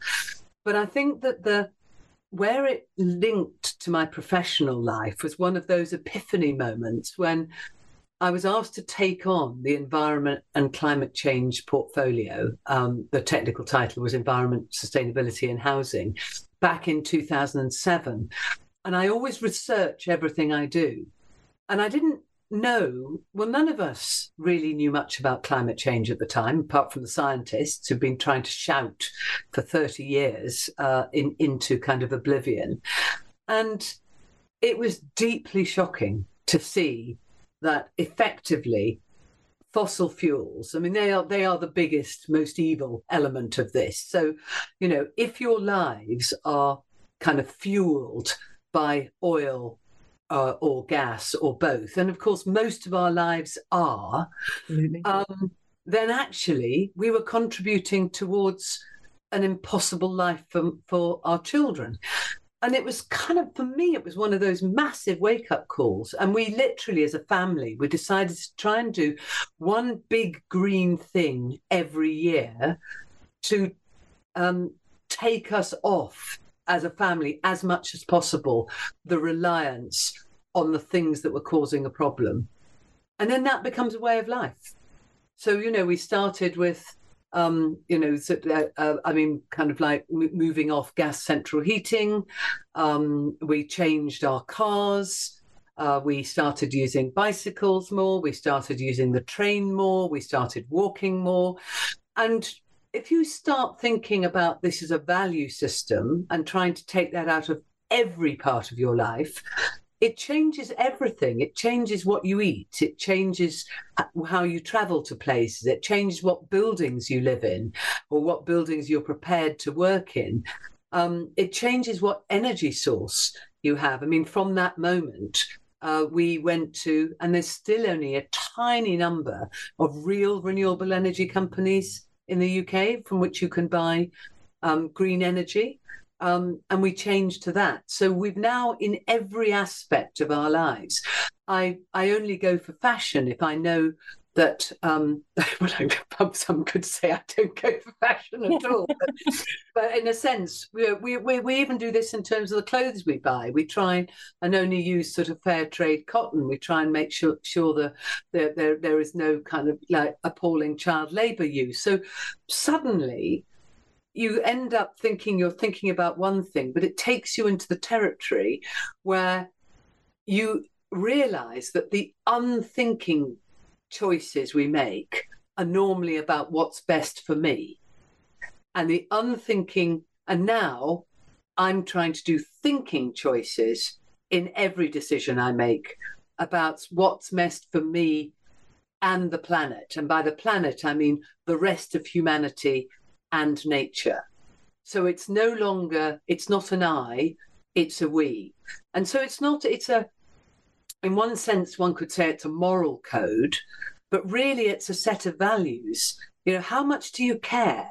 but i think that the where it linked to my professional life was one of those epiphany moments when I was asked to take on the environment and climate change portfolio. Um, the technical title was Environment, Sustainability and Housing back in 2007. And I always research everything I do. And I didn't know, well, none of us really knew much about climate change at the time, apart from the scientists who've been trying to shout for 30 years uh, in, into kind of oblivion. And it was deeply shocking to see that effectively fossil fuels i mean they are they are the biggest most evil element of this so you know if your lives are kind of fueled by oil uh, or gas or both, and of course most of our lives are, um, then actually we were contributing towards an impossible life for, for our children. And it was kind of, for me, it was one of those massive wake up calls. And we literally, as a family, we decided to try and do one big green thing every year to um, take us off as a family as much as possible the reliance on the things that were causing a problem. And then that becomes a way of life. So, you know, we started with, um, you know, so, uh, uh, I mean, kind of like m- moving off gas central heating. Um, we changed our cars. Uh, we started using bicycles more. We started using the train more. We started walking more. And if you start thinking about this as a value system and trying to take that out of every part of your life, it changes everything. It changes what you eat. It changes how you travel to places. It changes what buildings you live in or what buildings you're prepared to work in. Um, it changes what energy source you have. I mean, from that moment, uh, we went to, and there's still only a tiny number of real renewable energy companies in the UK from which you can buy um, green energy. Um, and we changed to that. So we've now, in every aspect of our lives, I I only go for fashion if I know that um, *laughs* well, *laughs* some could say I don't go for fashion at all, but, *laughs* but, in a sense, we, we, we even do this in terms of the clothes we buy. We try and only use sort of fair trade cotton. We try and make sure sure that there there, there is no kind of like appalling child labour use. So suddenly you end up thinking you're thinking about one thing, but it takes you into the territory where you realize that the unthinking choices we make are normally about what's best for me. And the unthinking, and now I'm trying to do thinking choices in every decision I make about what's best for me and the planet. And by the planet, I mean the rest of humanity and nature. So it's no longer, it's not an I, it's a we. And so it's not, it's a, in one sense, one could say it's a moral code, but really it's a set of values. You know, how much do you care?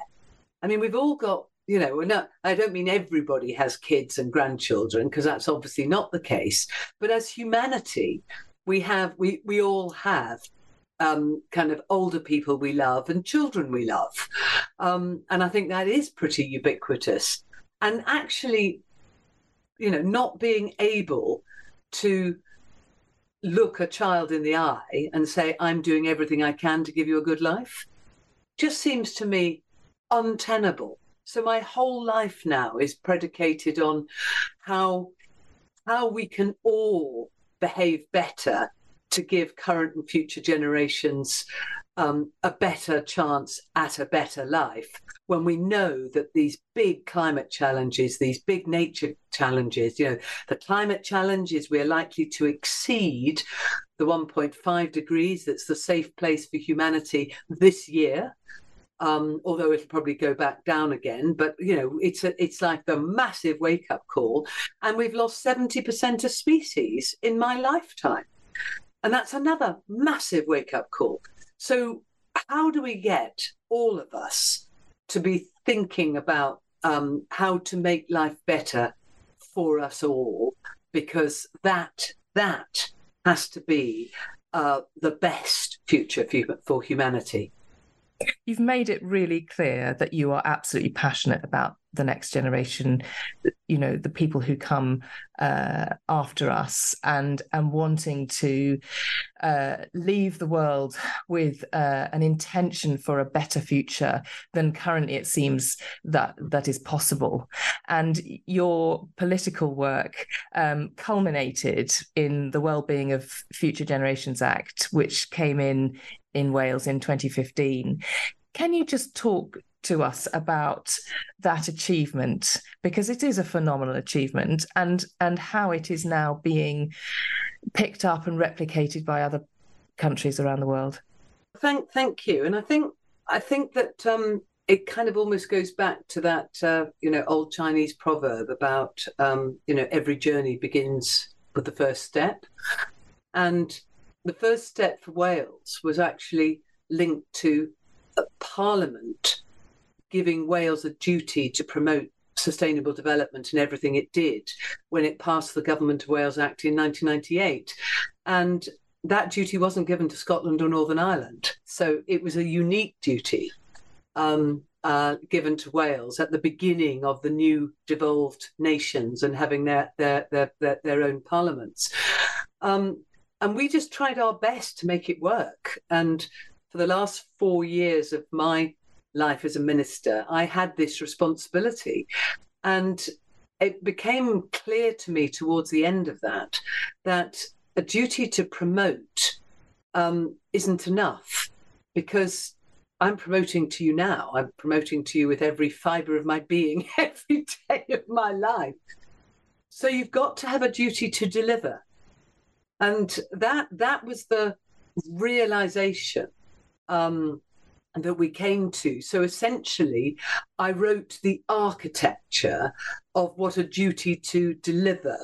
I mean, we've all got, you know, no, I don't mean everybody has kids and grandchildren, because that's obviously not the case. But as humanity, we have, we, we all have um, kind of older people we love and children we love. Um, and I think that is pretty ubiquitous. And actually, you know, not being able to look a child in the eye and say, I'm doing everything I can to give you a good life, just seems to me untenable. So my whole life now is predicated on how how we can all behave better to give current and future generations um, a better chance at a better life when we know that these big climate challenges, these big nature challenges, you know, the climate challenge is we're likely to exceed the 1.5 degrees that's the safe place for humanity this year. Um, although it'll probably go back down again, but you know, it's a, it's like a massive wake up call, and we've lost seventy percent of species in my lifetime. And that's another massive wake up call. So, how do we get all of us to be thinking about um, how to make life better for us all? Because that that has to be uh, the best future for humanity. You've made it really clear that you are absolutely passionate about the next generation, you know, the people who come uh, after us, and and wanting to uh, leave the world with uh, an intention for a better future than currently it seems that that is possible. And your political work um, culminated in the Wellbeing of Future Generations Act, which came in in Wales in 2015. Can you just talk to us about that achievement? Because it is a phenomenal achievement and and how it is now being picked up and replicated by other countries around the world. Thank thank you. And i think i think that um it kind of almost goes back to that uh, you know old chinese proverb about um you know every journey begins with the first step. And the first step for wales was actually linked to parliament giving Wales a duty to promote sustainable development in everything it did when it passed the Government of Wales Act in 1998. And that duty wasn't given to Scotland or Northern Ireland. So it was a unique duty um, uh, given to Wales at the beginning of the new devolved nations and having their, their, their, their, their own parliaments. Um, and we just tried our best to make it work. And for the last four years of my life as a minister, I had this responsibility. And it became clear to me towards the end of that that a duty to promote um, isn't enough because I'm promoting to you now. I'm promoting to you with every fiber of my being *laughs* every day of my life. So you've got to have a duty to deliver. And that that was the realization um, that we came to. So essentially, I wrote the architecture of what a duty to deliver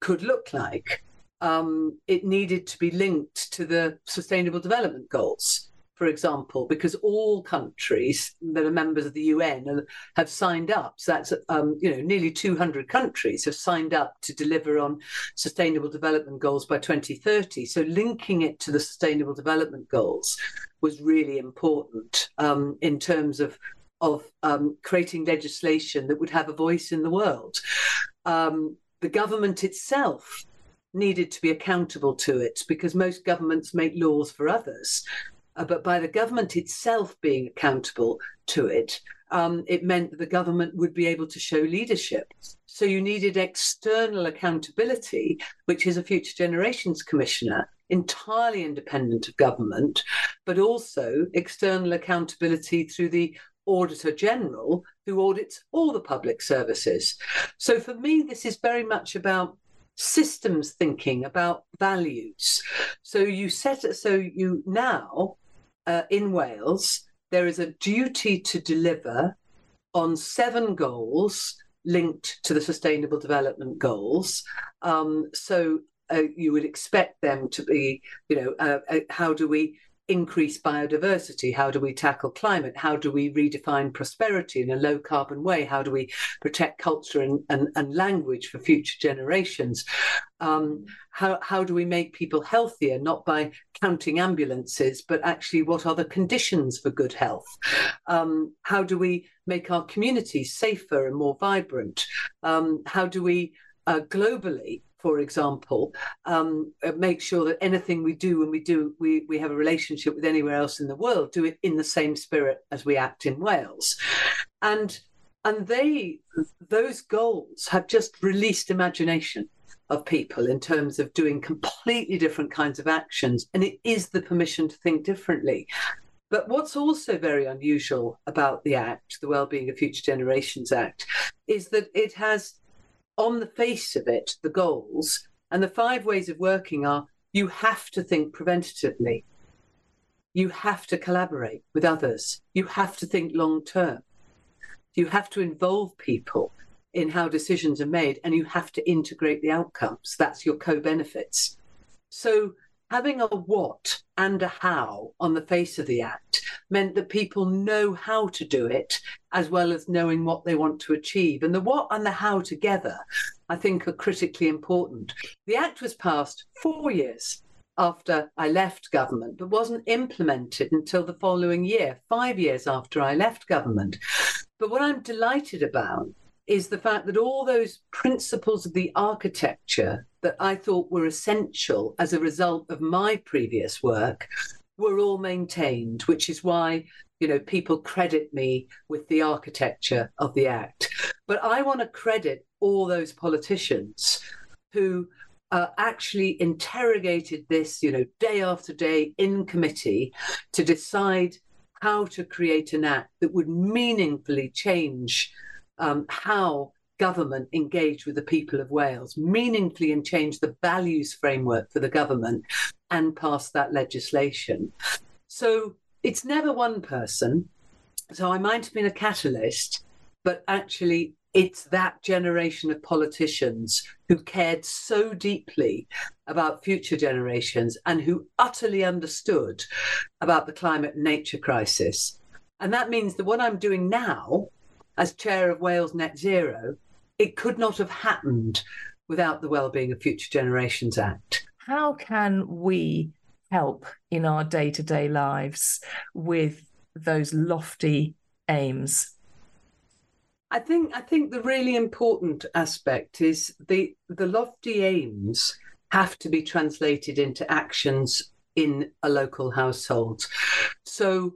could look like. Um, it needed to be linked to the Sustainable Development Goals for example, because all countries that are members of the UN have signed up. So that's um, you know nearly 200 countries have signed up to deliver on Sustainable Development Goals by 2030. So linking it to the Sustainable Development Goals was really important um, in terms of of um, creating legislation that would have a voice in the world. Um, the government itself needed to be accountable to it because most governments make laws for others uh, but by the government itself being accountable to it, um, it meant that the government would be able to show leadership. So you needed external accountability, which is a Future Generations Commissioner, entirely independent of government, but also external accountability through the Auditor General, who audits all the public services. So for me, this is very much about systems thinking about values so you set it so you now uh, in Wales, there is a duty to deliver on seven goals linked to the Sustainable Development Goals. Um, so uh, you would expect them to be, you know, uh, uh how do we increase biodiversity? How do we tackle climate? How do we redefine prosperity in a low carbon way? How do we protect culture and, and, and language for future generations? Um, how, how do we make people healthier, not by counting ambulances, but actually what are the conditions for good health? Um, how do we make our communities safer and more vibrant? Um, how do we uh, globally for example, um, uh, make sure that anything we do when we do we we have a relationship with anywhere else in the world, do it in the same spirit as we act in Wales, and and they those goals have just released imagination of people in terms of doing completely different kinds of actions, and it is the permission to think differently. But what's also very unusual about the Act, the Wellbeing of Future Generations Act, is that it has on the face of it, the goals and the five ways of working are you have to think preventatively. You have to collaborate with others. You have to think long term. You have to involve people in how decisions are made and you have to integrate the outcomes. That's your co benefits. So having a what and a how on the face of the act meant that people know how to do it as well as knowing what they want to achieve. And the what and the how together, I think, are critically important. The act was passed four years after I left government, but wasn't implemented until the following year, five years after I left government. But what I'm delighted about is the fact that all those principles of the architecture that I thought were essential as a result of my previous work were all maintained, which is why you know people credit me with the architecture of the act. But I want to credit all those politicians who uh, actually interrogated this, you know, day after day in committee to decide how to create an act that would meaningfully change um, how government engage with the people of Wales meaningfully and change the values framework for the government and pass that legislation. So it's never one person. So I might have been a catalyst, but actually it's that generation of politicians who cared so deeply about future generations and who utterly understood about the climate nature crisis. And that means that what I'm doing now as chair of Wales Net Zero, it could not have happened without the Wellbeing of Future Generations Act. How can we help in our day to day lives with those lofty aims? I think I think the really important aspect is the the lofty aims have to be translated into actions in a local household. So,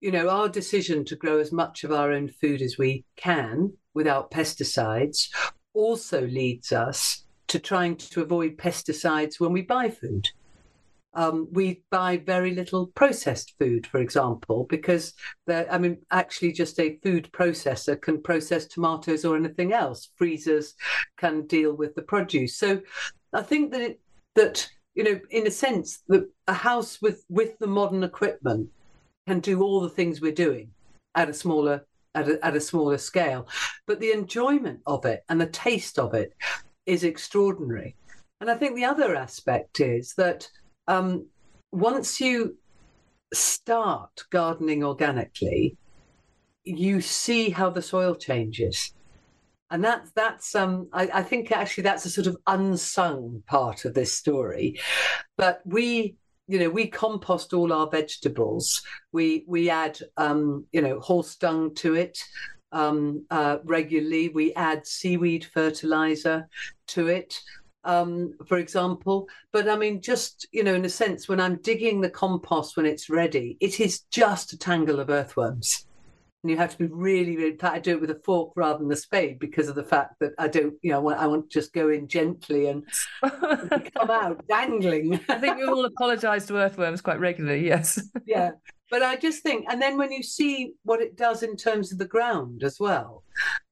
you know, our decision to grow as much of our own food as we can without pesticides also leads us to trying to avoid pesticides when we buy food. Um, we buy very little processed food, for example, because I mean, actually, just a food processor can process tomatoes or anything else. Freezers can deal with the produce. So, I think that it, that you know, in a sense, that a house with with the modern equipment can do all the things we're doing at a smaller at a, at a smaller scale, but the enjoyment of it and the taste of it is extraordinary. And I think the other aspect is that um, once you start gardening organically, you see how the soil changes. And that's that's um I, I think actually that's a sort of unsung part of this story. But we you know we compost all our vegetables we we add um, you know horse dung to it um, uh, regularly we add seaweed fertilizer to it um, for example. But I mean, just, you know, in a sense, when I'm digging the compost when it's ready, it is just a tangle of earthworms. And you have to be really, really. I do it with a fork rather than a spade because of the fact that I don't, you know, I want, I want to just go in gently and *laughs* *laughs* come out dangling. I think we all apologise to earthworms quite regularly. Yes. *laughs* yeah, but I just think, and then when you see what it does in terms of the ground as well,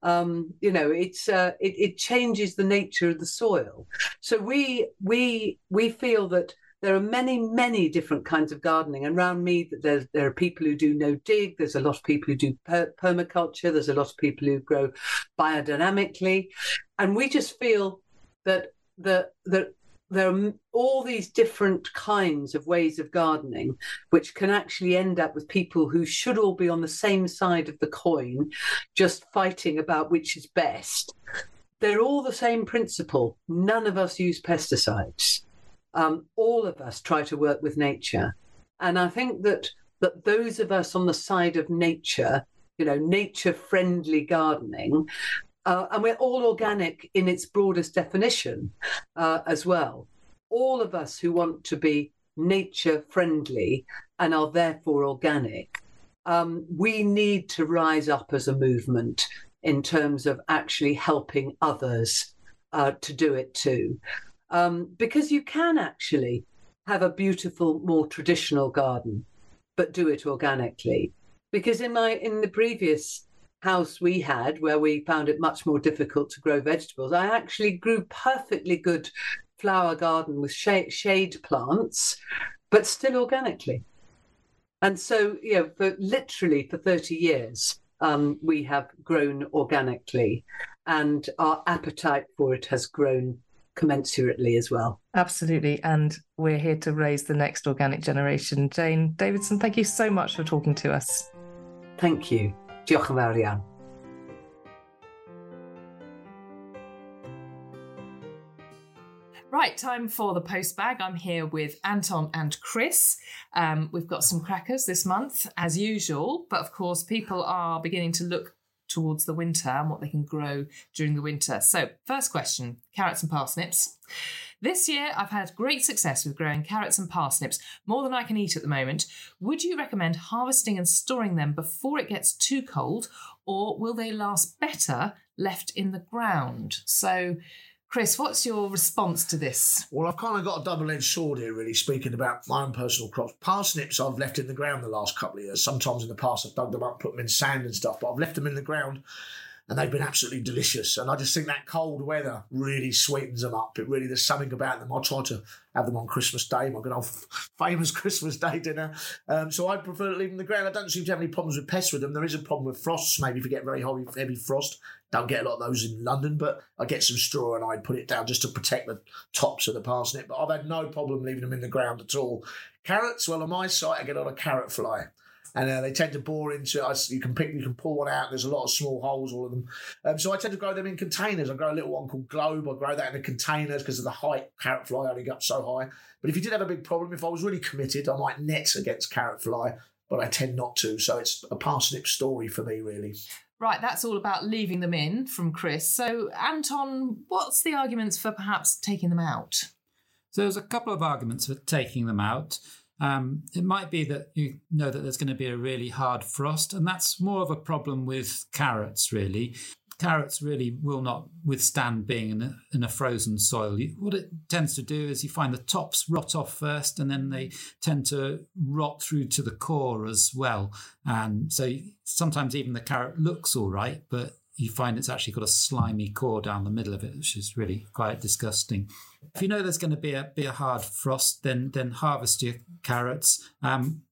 um, you know, it's uh, it, it changes the nature of the soil. So we we we feel that there are many many different kinds of gardening and around me there, there are people who do no dig there's a lot of people who do per- permaculture there's a lot of people who grow biodynamically and we just feel that the the there are all these different kinds of ways of gardening, which can actually end up with people who should all be on the same side of the coin, just fighting about which is best. They're all the same principle. None of us use pesticides. Um, all of us try to work with nature. And I think that that those of us on the side of nature, you know, nature friendly gardening, uh, and we're all organic in its broadest definition uh, as well. All of us who want to be nature friendly and are therefore organic, um, we need to rise up as a movement in terms of actually helping others uh, to do it too. Um, because you can actually have a beautiful, more traditional garden, but do it organically. Because in my in the previous house we had, where we found it much more difficult to grow vegetables, I actually grew perfectly good flower garden with shade, shade plants, but still organically. And so, you know, for literally for 30 years, um, we have grown organically, and our appetite for it has grown commensurately as well. Absolutely. And we're here to raise the next organic generation. Jane Davidson, thank you so much for talking to us. Thank you. Diolch yn fawr iawn. Right, time for the post bag. I'm here with Anton and Chris. Um, we've got some crackers this month, as usual, but of course, people are beginning to look towards the winter and what they can grow during the winter. So, first question carrots and parsnips. This year, I've had great success with growing carrots and parsnips, more than I can eat at the moment. Would you recommend harvesting and storing them before it gets too cold, or will they last better left in the ground? So, Chris, what's your response to this? Well, I've kind of got a double edged sword here, really, speaking about my own personal crops. Parsnips I've left in the ground the last couple of years. Sometimes in the past I've dug them up, put them in sand and stuff, but I've left them in the ground and they've been absolutely delicious. And I just think that cold weather really sweetens them up. It really, there's something about them. I try to have them on Christmas Day, my good old *laughs* famous Christmas Day dinner. Um, so I prefer in the ground. I don't seem to have any problems with pests with them. There is a problem with frosts, maybe if you get very heavy, heavy frost. Don't get a lot of those in London, but I get some straw and I put it down just to protect the tops of the parsnip. But I've had no problem leaving them in the ground at all. Carrots, well, on my site, I get a lot of carrot fly and uh, they tend to bore into it. You can pick, you can pull one out. There's a lot of small holes, all of them. Um, so I tend to grow them in containers. I grow a little one called Globe. I grow that in the containers because of the height. Carrot fly only got so high. But if you did have a big problem, if I was really committed, I might net against carrot fly. But I tend not to. So it's a parsnip story for me, really. Right, that's all about leaving them in from Chris. So, Anton, what's the arguments for perhaps taking them out? So there's a couple of arguments for taking them out. Um, it might be that you know that there's going to be a really hard frost, and that's more of a problem with carrots, really. Carrots really will not withstand being in a, in a frozen soil. You, what it tends to do is you find the tops rot off first, and then they tend to rot through to the core as well. And so sometimes even the carrot looks all right, but you find it's actually got a slimy core down the middle of it, which is really quite disgusting. If you know there's going to be a be a hard frost, then then harvest your carrots. Um,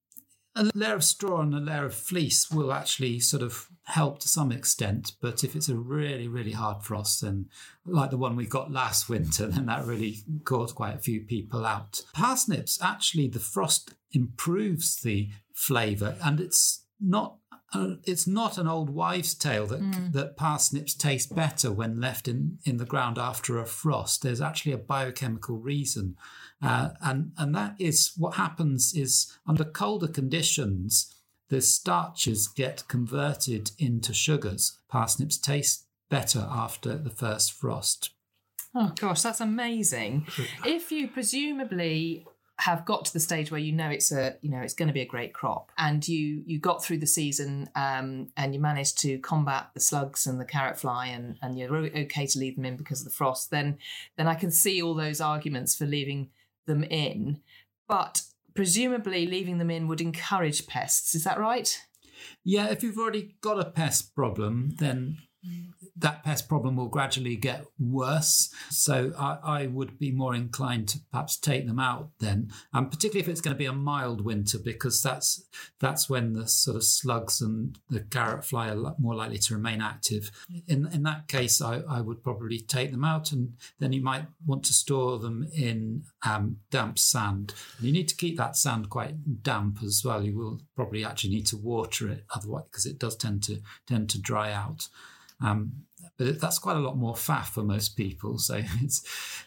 a layer of straw and a layer of fleece will actually sort of help to some extent. But if it's a really, really hard frost, then like the one we got last winter, then that really caught quite a few people out. Parsnips, actually, the frost improves the flavour and it's not uh, it's not an old wives' tale that mm. that parsnips taste better when left in, in the ground after a frost. There's actually a biochemical reason, uh, and and that is what happens is under colder conditions, the starches get converted into sugars. Parsnips taste better after the first frost. Oh gosh, that's amazing. *laughs* if you presumably have got to the stage where you know it's a you know it's going to be a great crop. And you you got through the season um, and you managed to combat the slugs and the carrot fly and and you're okay to leave them in because of the frost. Then then I can see all those arguments for leaving them in. But presumably leaving them in would encourage pests. Is that right? Yeah if you've already got a pest problem then that pest problem will gradually get worse. So I, I, would be more inclined to perhaps take them out then, and particularly if it's going to be a mild winter, because that's that's when the sort of slugs and the carrot fly are more likely to remain active. In in that case, I, I would probably take them out, and then you might want to store them in um, damp sand. And you need to keep that sand quite damp as well. You will probably actually need to water it otherwise, because it does tend to tend to dry out. Um, but that's quite a lot more faff for most people. So *laughs* it's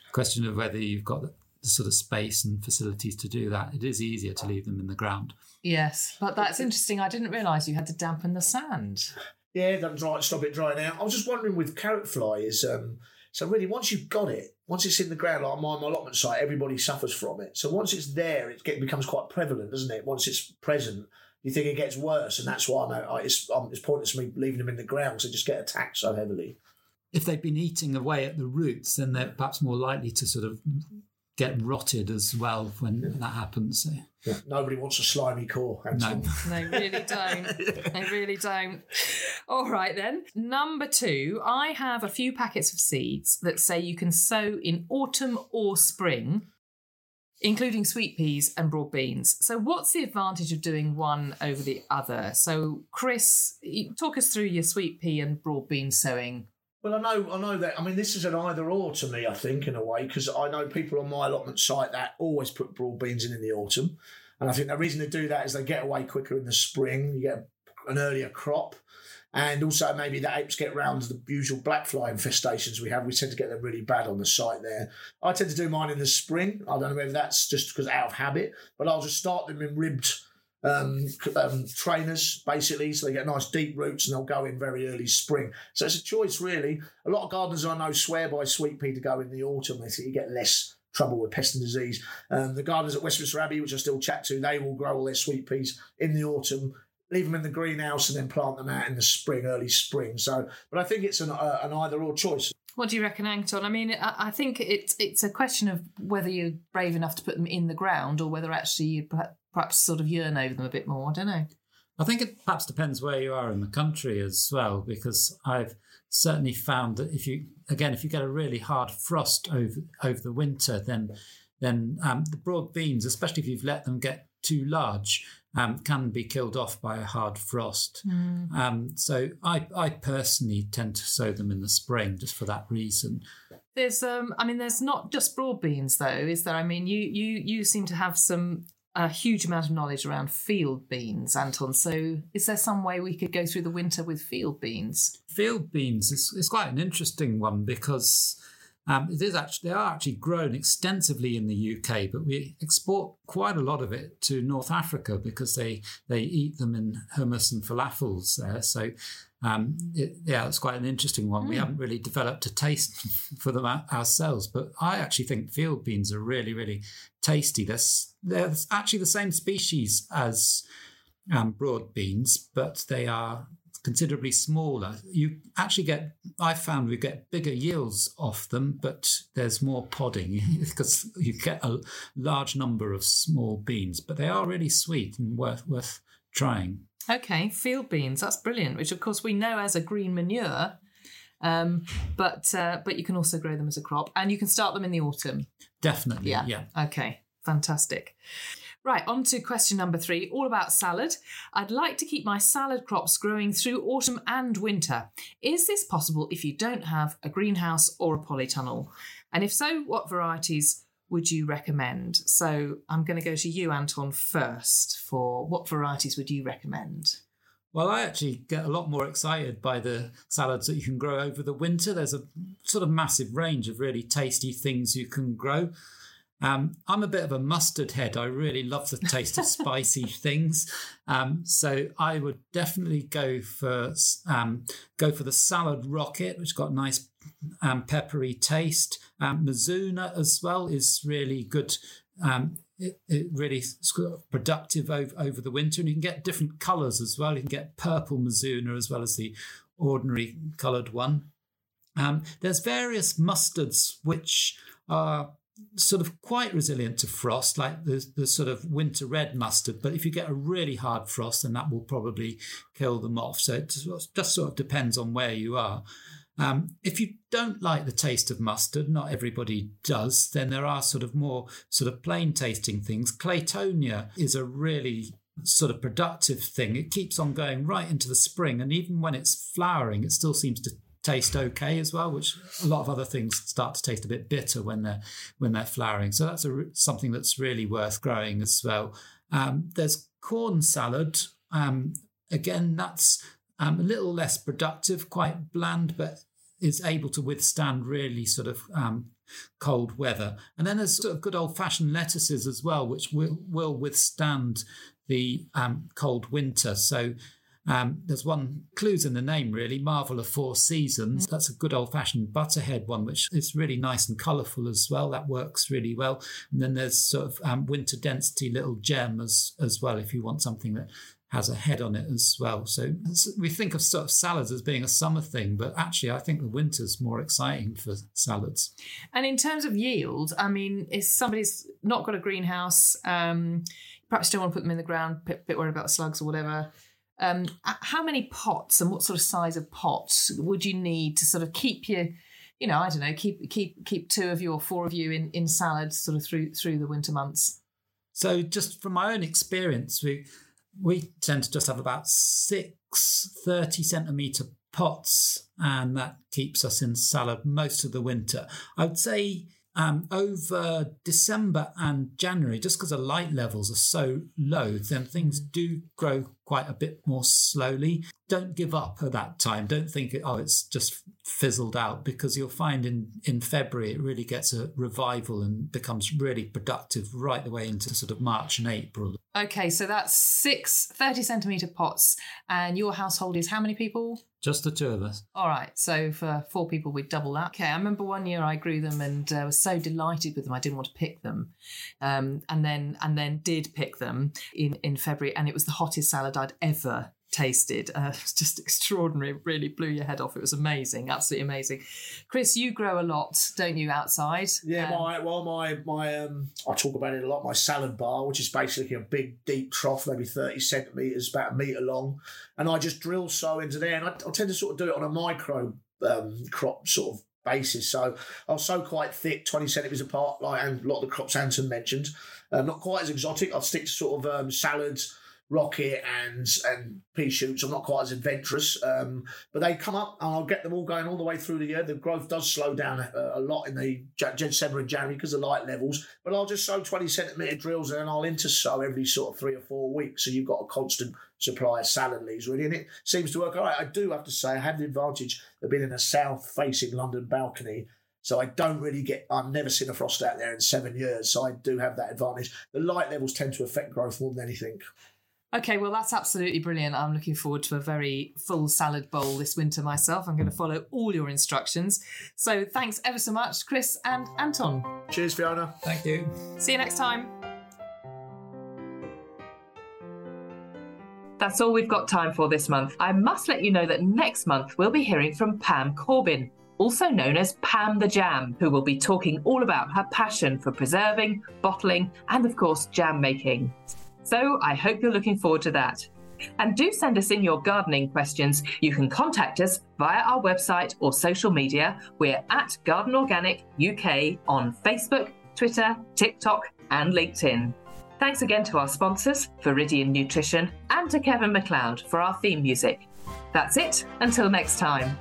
a question of whether you've got the, the sort of space and facilities to do that. It is easier to leave them in the ground. Yes, but that's interesting. I didn't realise you had to dampen the sand. Yeah, that dry, stop it drying out. I was just wondering with carrot fly is um, so really once you've got it, once it's in the ground like my, my allotment site, everybody suffers from it. So once it's there, it get, becomes quite prevalent, doesn't it? Once it's present, you think it gets worse, and that's why I know it's, um, it's pointless me leaving them in the ground because they just get attacked so heavily. If they've been eating away at the roots, then they're perhaps more likely to sort of get rotted as well when yeah. that happens. So. Yeah. Nobody wants a slimy core. No, *laughs* they really don't. they really don't. All right then. Number two, I have a few packets of seeds that say you can sow in autumn or spring including sweet peas and broad beans. So, what's the advantage of doing one over the other? So, Chris, talk us through your sweet pea and broad bean sowing. Well, I know, I know that. I mean, this is an either or to me. I think, in a way, because I know people on my allotment site that always put broad beans in in the autumn, and I think the reason they do that is they get away quicker in the spring. You get an earlier crop. And also, maybe the apes get round the usual black fly infestations we have. We tend to get them really bad on the site there. I tend to do mine in the spring. I don't know whether that's just because out of habit, but I'll just start them in ribbed um, um, trainers, basically, so they get nice deep roots and they'll go in very early spring. So it's a choice, really. A lot of gardeners I know swear by sweet pea to go in the autumn. They you get less trouble with pest and disease. Um, the gardeners at Westminster Abbey, which I still chat to, they will grow all their sweet peas in the autumn leave them in the greenhouse and then plant them out in the spring, early spring. So, but I think it's an, uh, an either or choice. What do you reckon, Anton? I mean, I, I think it's it's a question of whether you're brave enough to put them in the ground or whether actually you perhaps sort of yearn over them a bit more. I don't know. I think it perhaps depends where you are in the country as well, because I've certainly found that if you again if you get a really hard frost over over the winter, then then um, the broad beans, especially if you've let them get too large, um, can be killed off by a hard frost. Mm. Um, so I, I personally tend to sow them in the spring just for that reason. There's, um, I mean, there's not just broad beans though, is there? I mean, you you you seem to have some a huge amount of knowledge around field beans, Anton. So, is there some way we could go through the winter with field beans? Field beans is, is quite an interesting one because um, it is actually they are actually grown extensively in the UK, but we export quite a lot of it to North Africa because they they eat them in hummus and falafels there. So Um, it, yeah, it's quite an interesting one. We haven't really developed a taste *laughs* for them ourselves, but I actually think field beans are really, really tasty. They're, they're actually the same species as um, broad beans, but they are considerably smaller. You actually get, I found we get bigger yields off them, but there's more podding *laughs* because you get a large number of small beans, but they are really sweet and worth, worth trying. Okay, field beans, that's brilliant, which of course we know as a green manure. Um, but uh, but you can also grow them as a crop, and you can start them in the autumn. Definitely, yeah. yeah. Okay, fantastic. Right, on to question number three, all about salad. I'd like to keep my salad crops growing through autumn and winter. Is this possible if you don't have a greenhouse or a polytunnel? And if so, what varieties would you recommend? So I'm going to go to you, Anton, first for what varieties would you recommend? Well, I actually get a lot more excited by the salads that you can grow over the winter. There's a sort of massive range of really tasty things you can grow. Um, I'm a bit of a mustard head. I really love the taste of spicy *laughs* things, um, so I would definitely go for um, go for the salad rocket, which got a nice um, peppery taste. Um, Mizuna as well is really good. Um, it, it, really productive over, over the winter, and you can get different colours as well. You can get purple Mizuna as well as the ordinary coloured one. there's various mustards which are sort of quite resilient to frost, like the, the sort of winter red mustard. But if you get a really hard frost, then that will probably kill them off. So it just sort of depends on where you are. Um, if you don't like the taste of mustard, not everybody does, then there are sort of more sort of plain tasting things. Claytonia is a really sort of productive thing. It keeps on going right into the spring, and even when it's flowering, it still seems to taste okay as well, which a lot of other things start to taste a bit bitter when they're when they're flowering. So that's a, something that's really worth growing as well. Um, there's corn salad. Um, again, that's um, a little less productive, quite bland, but is able to withstand really sort of um, cold weather. And then there's sort of good old fashioned lettuces as well, which will, will withstand the um, cold winter. So um, there's one clues in the name, really. Marvel of Four Seasons. That's a good old fashioned butterhead one, which is really nice and colourful as well. That works really well. And then there's sort of um, winter density little gem as as well, if you want something that has a head on it as well. So we think of sort of salads as being a summer thing, but actually I think the winter's more exciting for salads. And in terms of yield, I mean, if somebody's not got a greenhouse, um, perhaps don't want to put them in the ground, bit, bit worried about slugs or whatever um, how many pots and what sort of size of pots would you need to sort of keep your, you know, I don't know, keep keep keep two of you or four of you in in salad sort of through through the winter months? So, just from my own experience, we we tend to just have about six 30 centimeter pots, and that keeps us in salad most of the winter. I would say um, over December and January, just because the light levels are so low, then things mm. do grow quite a bit more slowly. Don't give up at that time. Don't think, oh, it's just fizzled out, because you'll find in, in February it really gets a revival and becomes really productive right the way into sort of March and April. Okay, so that's six 30 centimetre pots, and your household is how many people? Just the two of us. All right. So for four people, we'd double that. Okay. I remember one year I grew them and uh, was so delighted with them. I didn't want to pick them, um, and then and then did pick them in in February, and it was the hottest salad I'd ever tasted. Uh, it was *laughs* just extraordinary. It really blew your head off. It was amazing, absolutely amazing. Chris, you grow a lot, don't you, outside? Yeah, um, my well, my my um, I talk about it a lot. My salad bar, which is basically a big deep trough, maybe thirty centimeters, about a meter long, and I just drill sow into there, and I, I tend to sort of do it on a micro um, crop sort of basis. So I'll sow quite thick, 20 centimetres apart, like and a lot of the crops Anton mentioned. Um, not quite as exotic. I'll stick to sort of um, salads, rocket and and pea shoots. I'm not quite as adventurous, um, but they come up and I'll get them all going all the way through the year. The growth does slow down a, a lot in the December and January because of light levels, but I'll just sow 20 centimetre drills and then I'll intersow every sort of three or four weeks. So you've got a constant supply of salad leaves really, and it seems to work all right. I do have to say I have the advantage of being in a south facing London balcony. So I don't really get, I've never seen a frost out there in seven years. So I do have that advantage. The light levels tend to affect growth more than anything. Okay, well, that's absolutely brilliant. I'm looking forward to a very full salad bowl this winter myself. I'm going to follow all your instructions. So thanks ever so much, Chris and Anton. Cheers, Fiona. Thank you. See you next time. That's all we've got time for this month. I must let you know that next month we'll be hearing from Pam Corbin, also known as Pam the Jam, who will be talking all about her passion for preserving, bottling, and of course, jam making. So I hope you're looking forward to that. And do send us in your gardening questions. You can contact us via our website or social media. We're at Garden Organic UK on Facebook, Twitter, TikTok, and LinkedIn. Thanks again to our sponsors, Viridian Nutrition, and to Kevin MacLeod for our theme music. That's it. Until next time.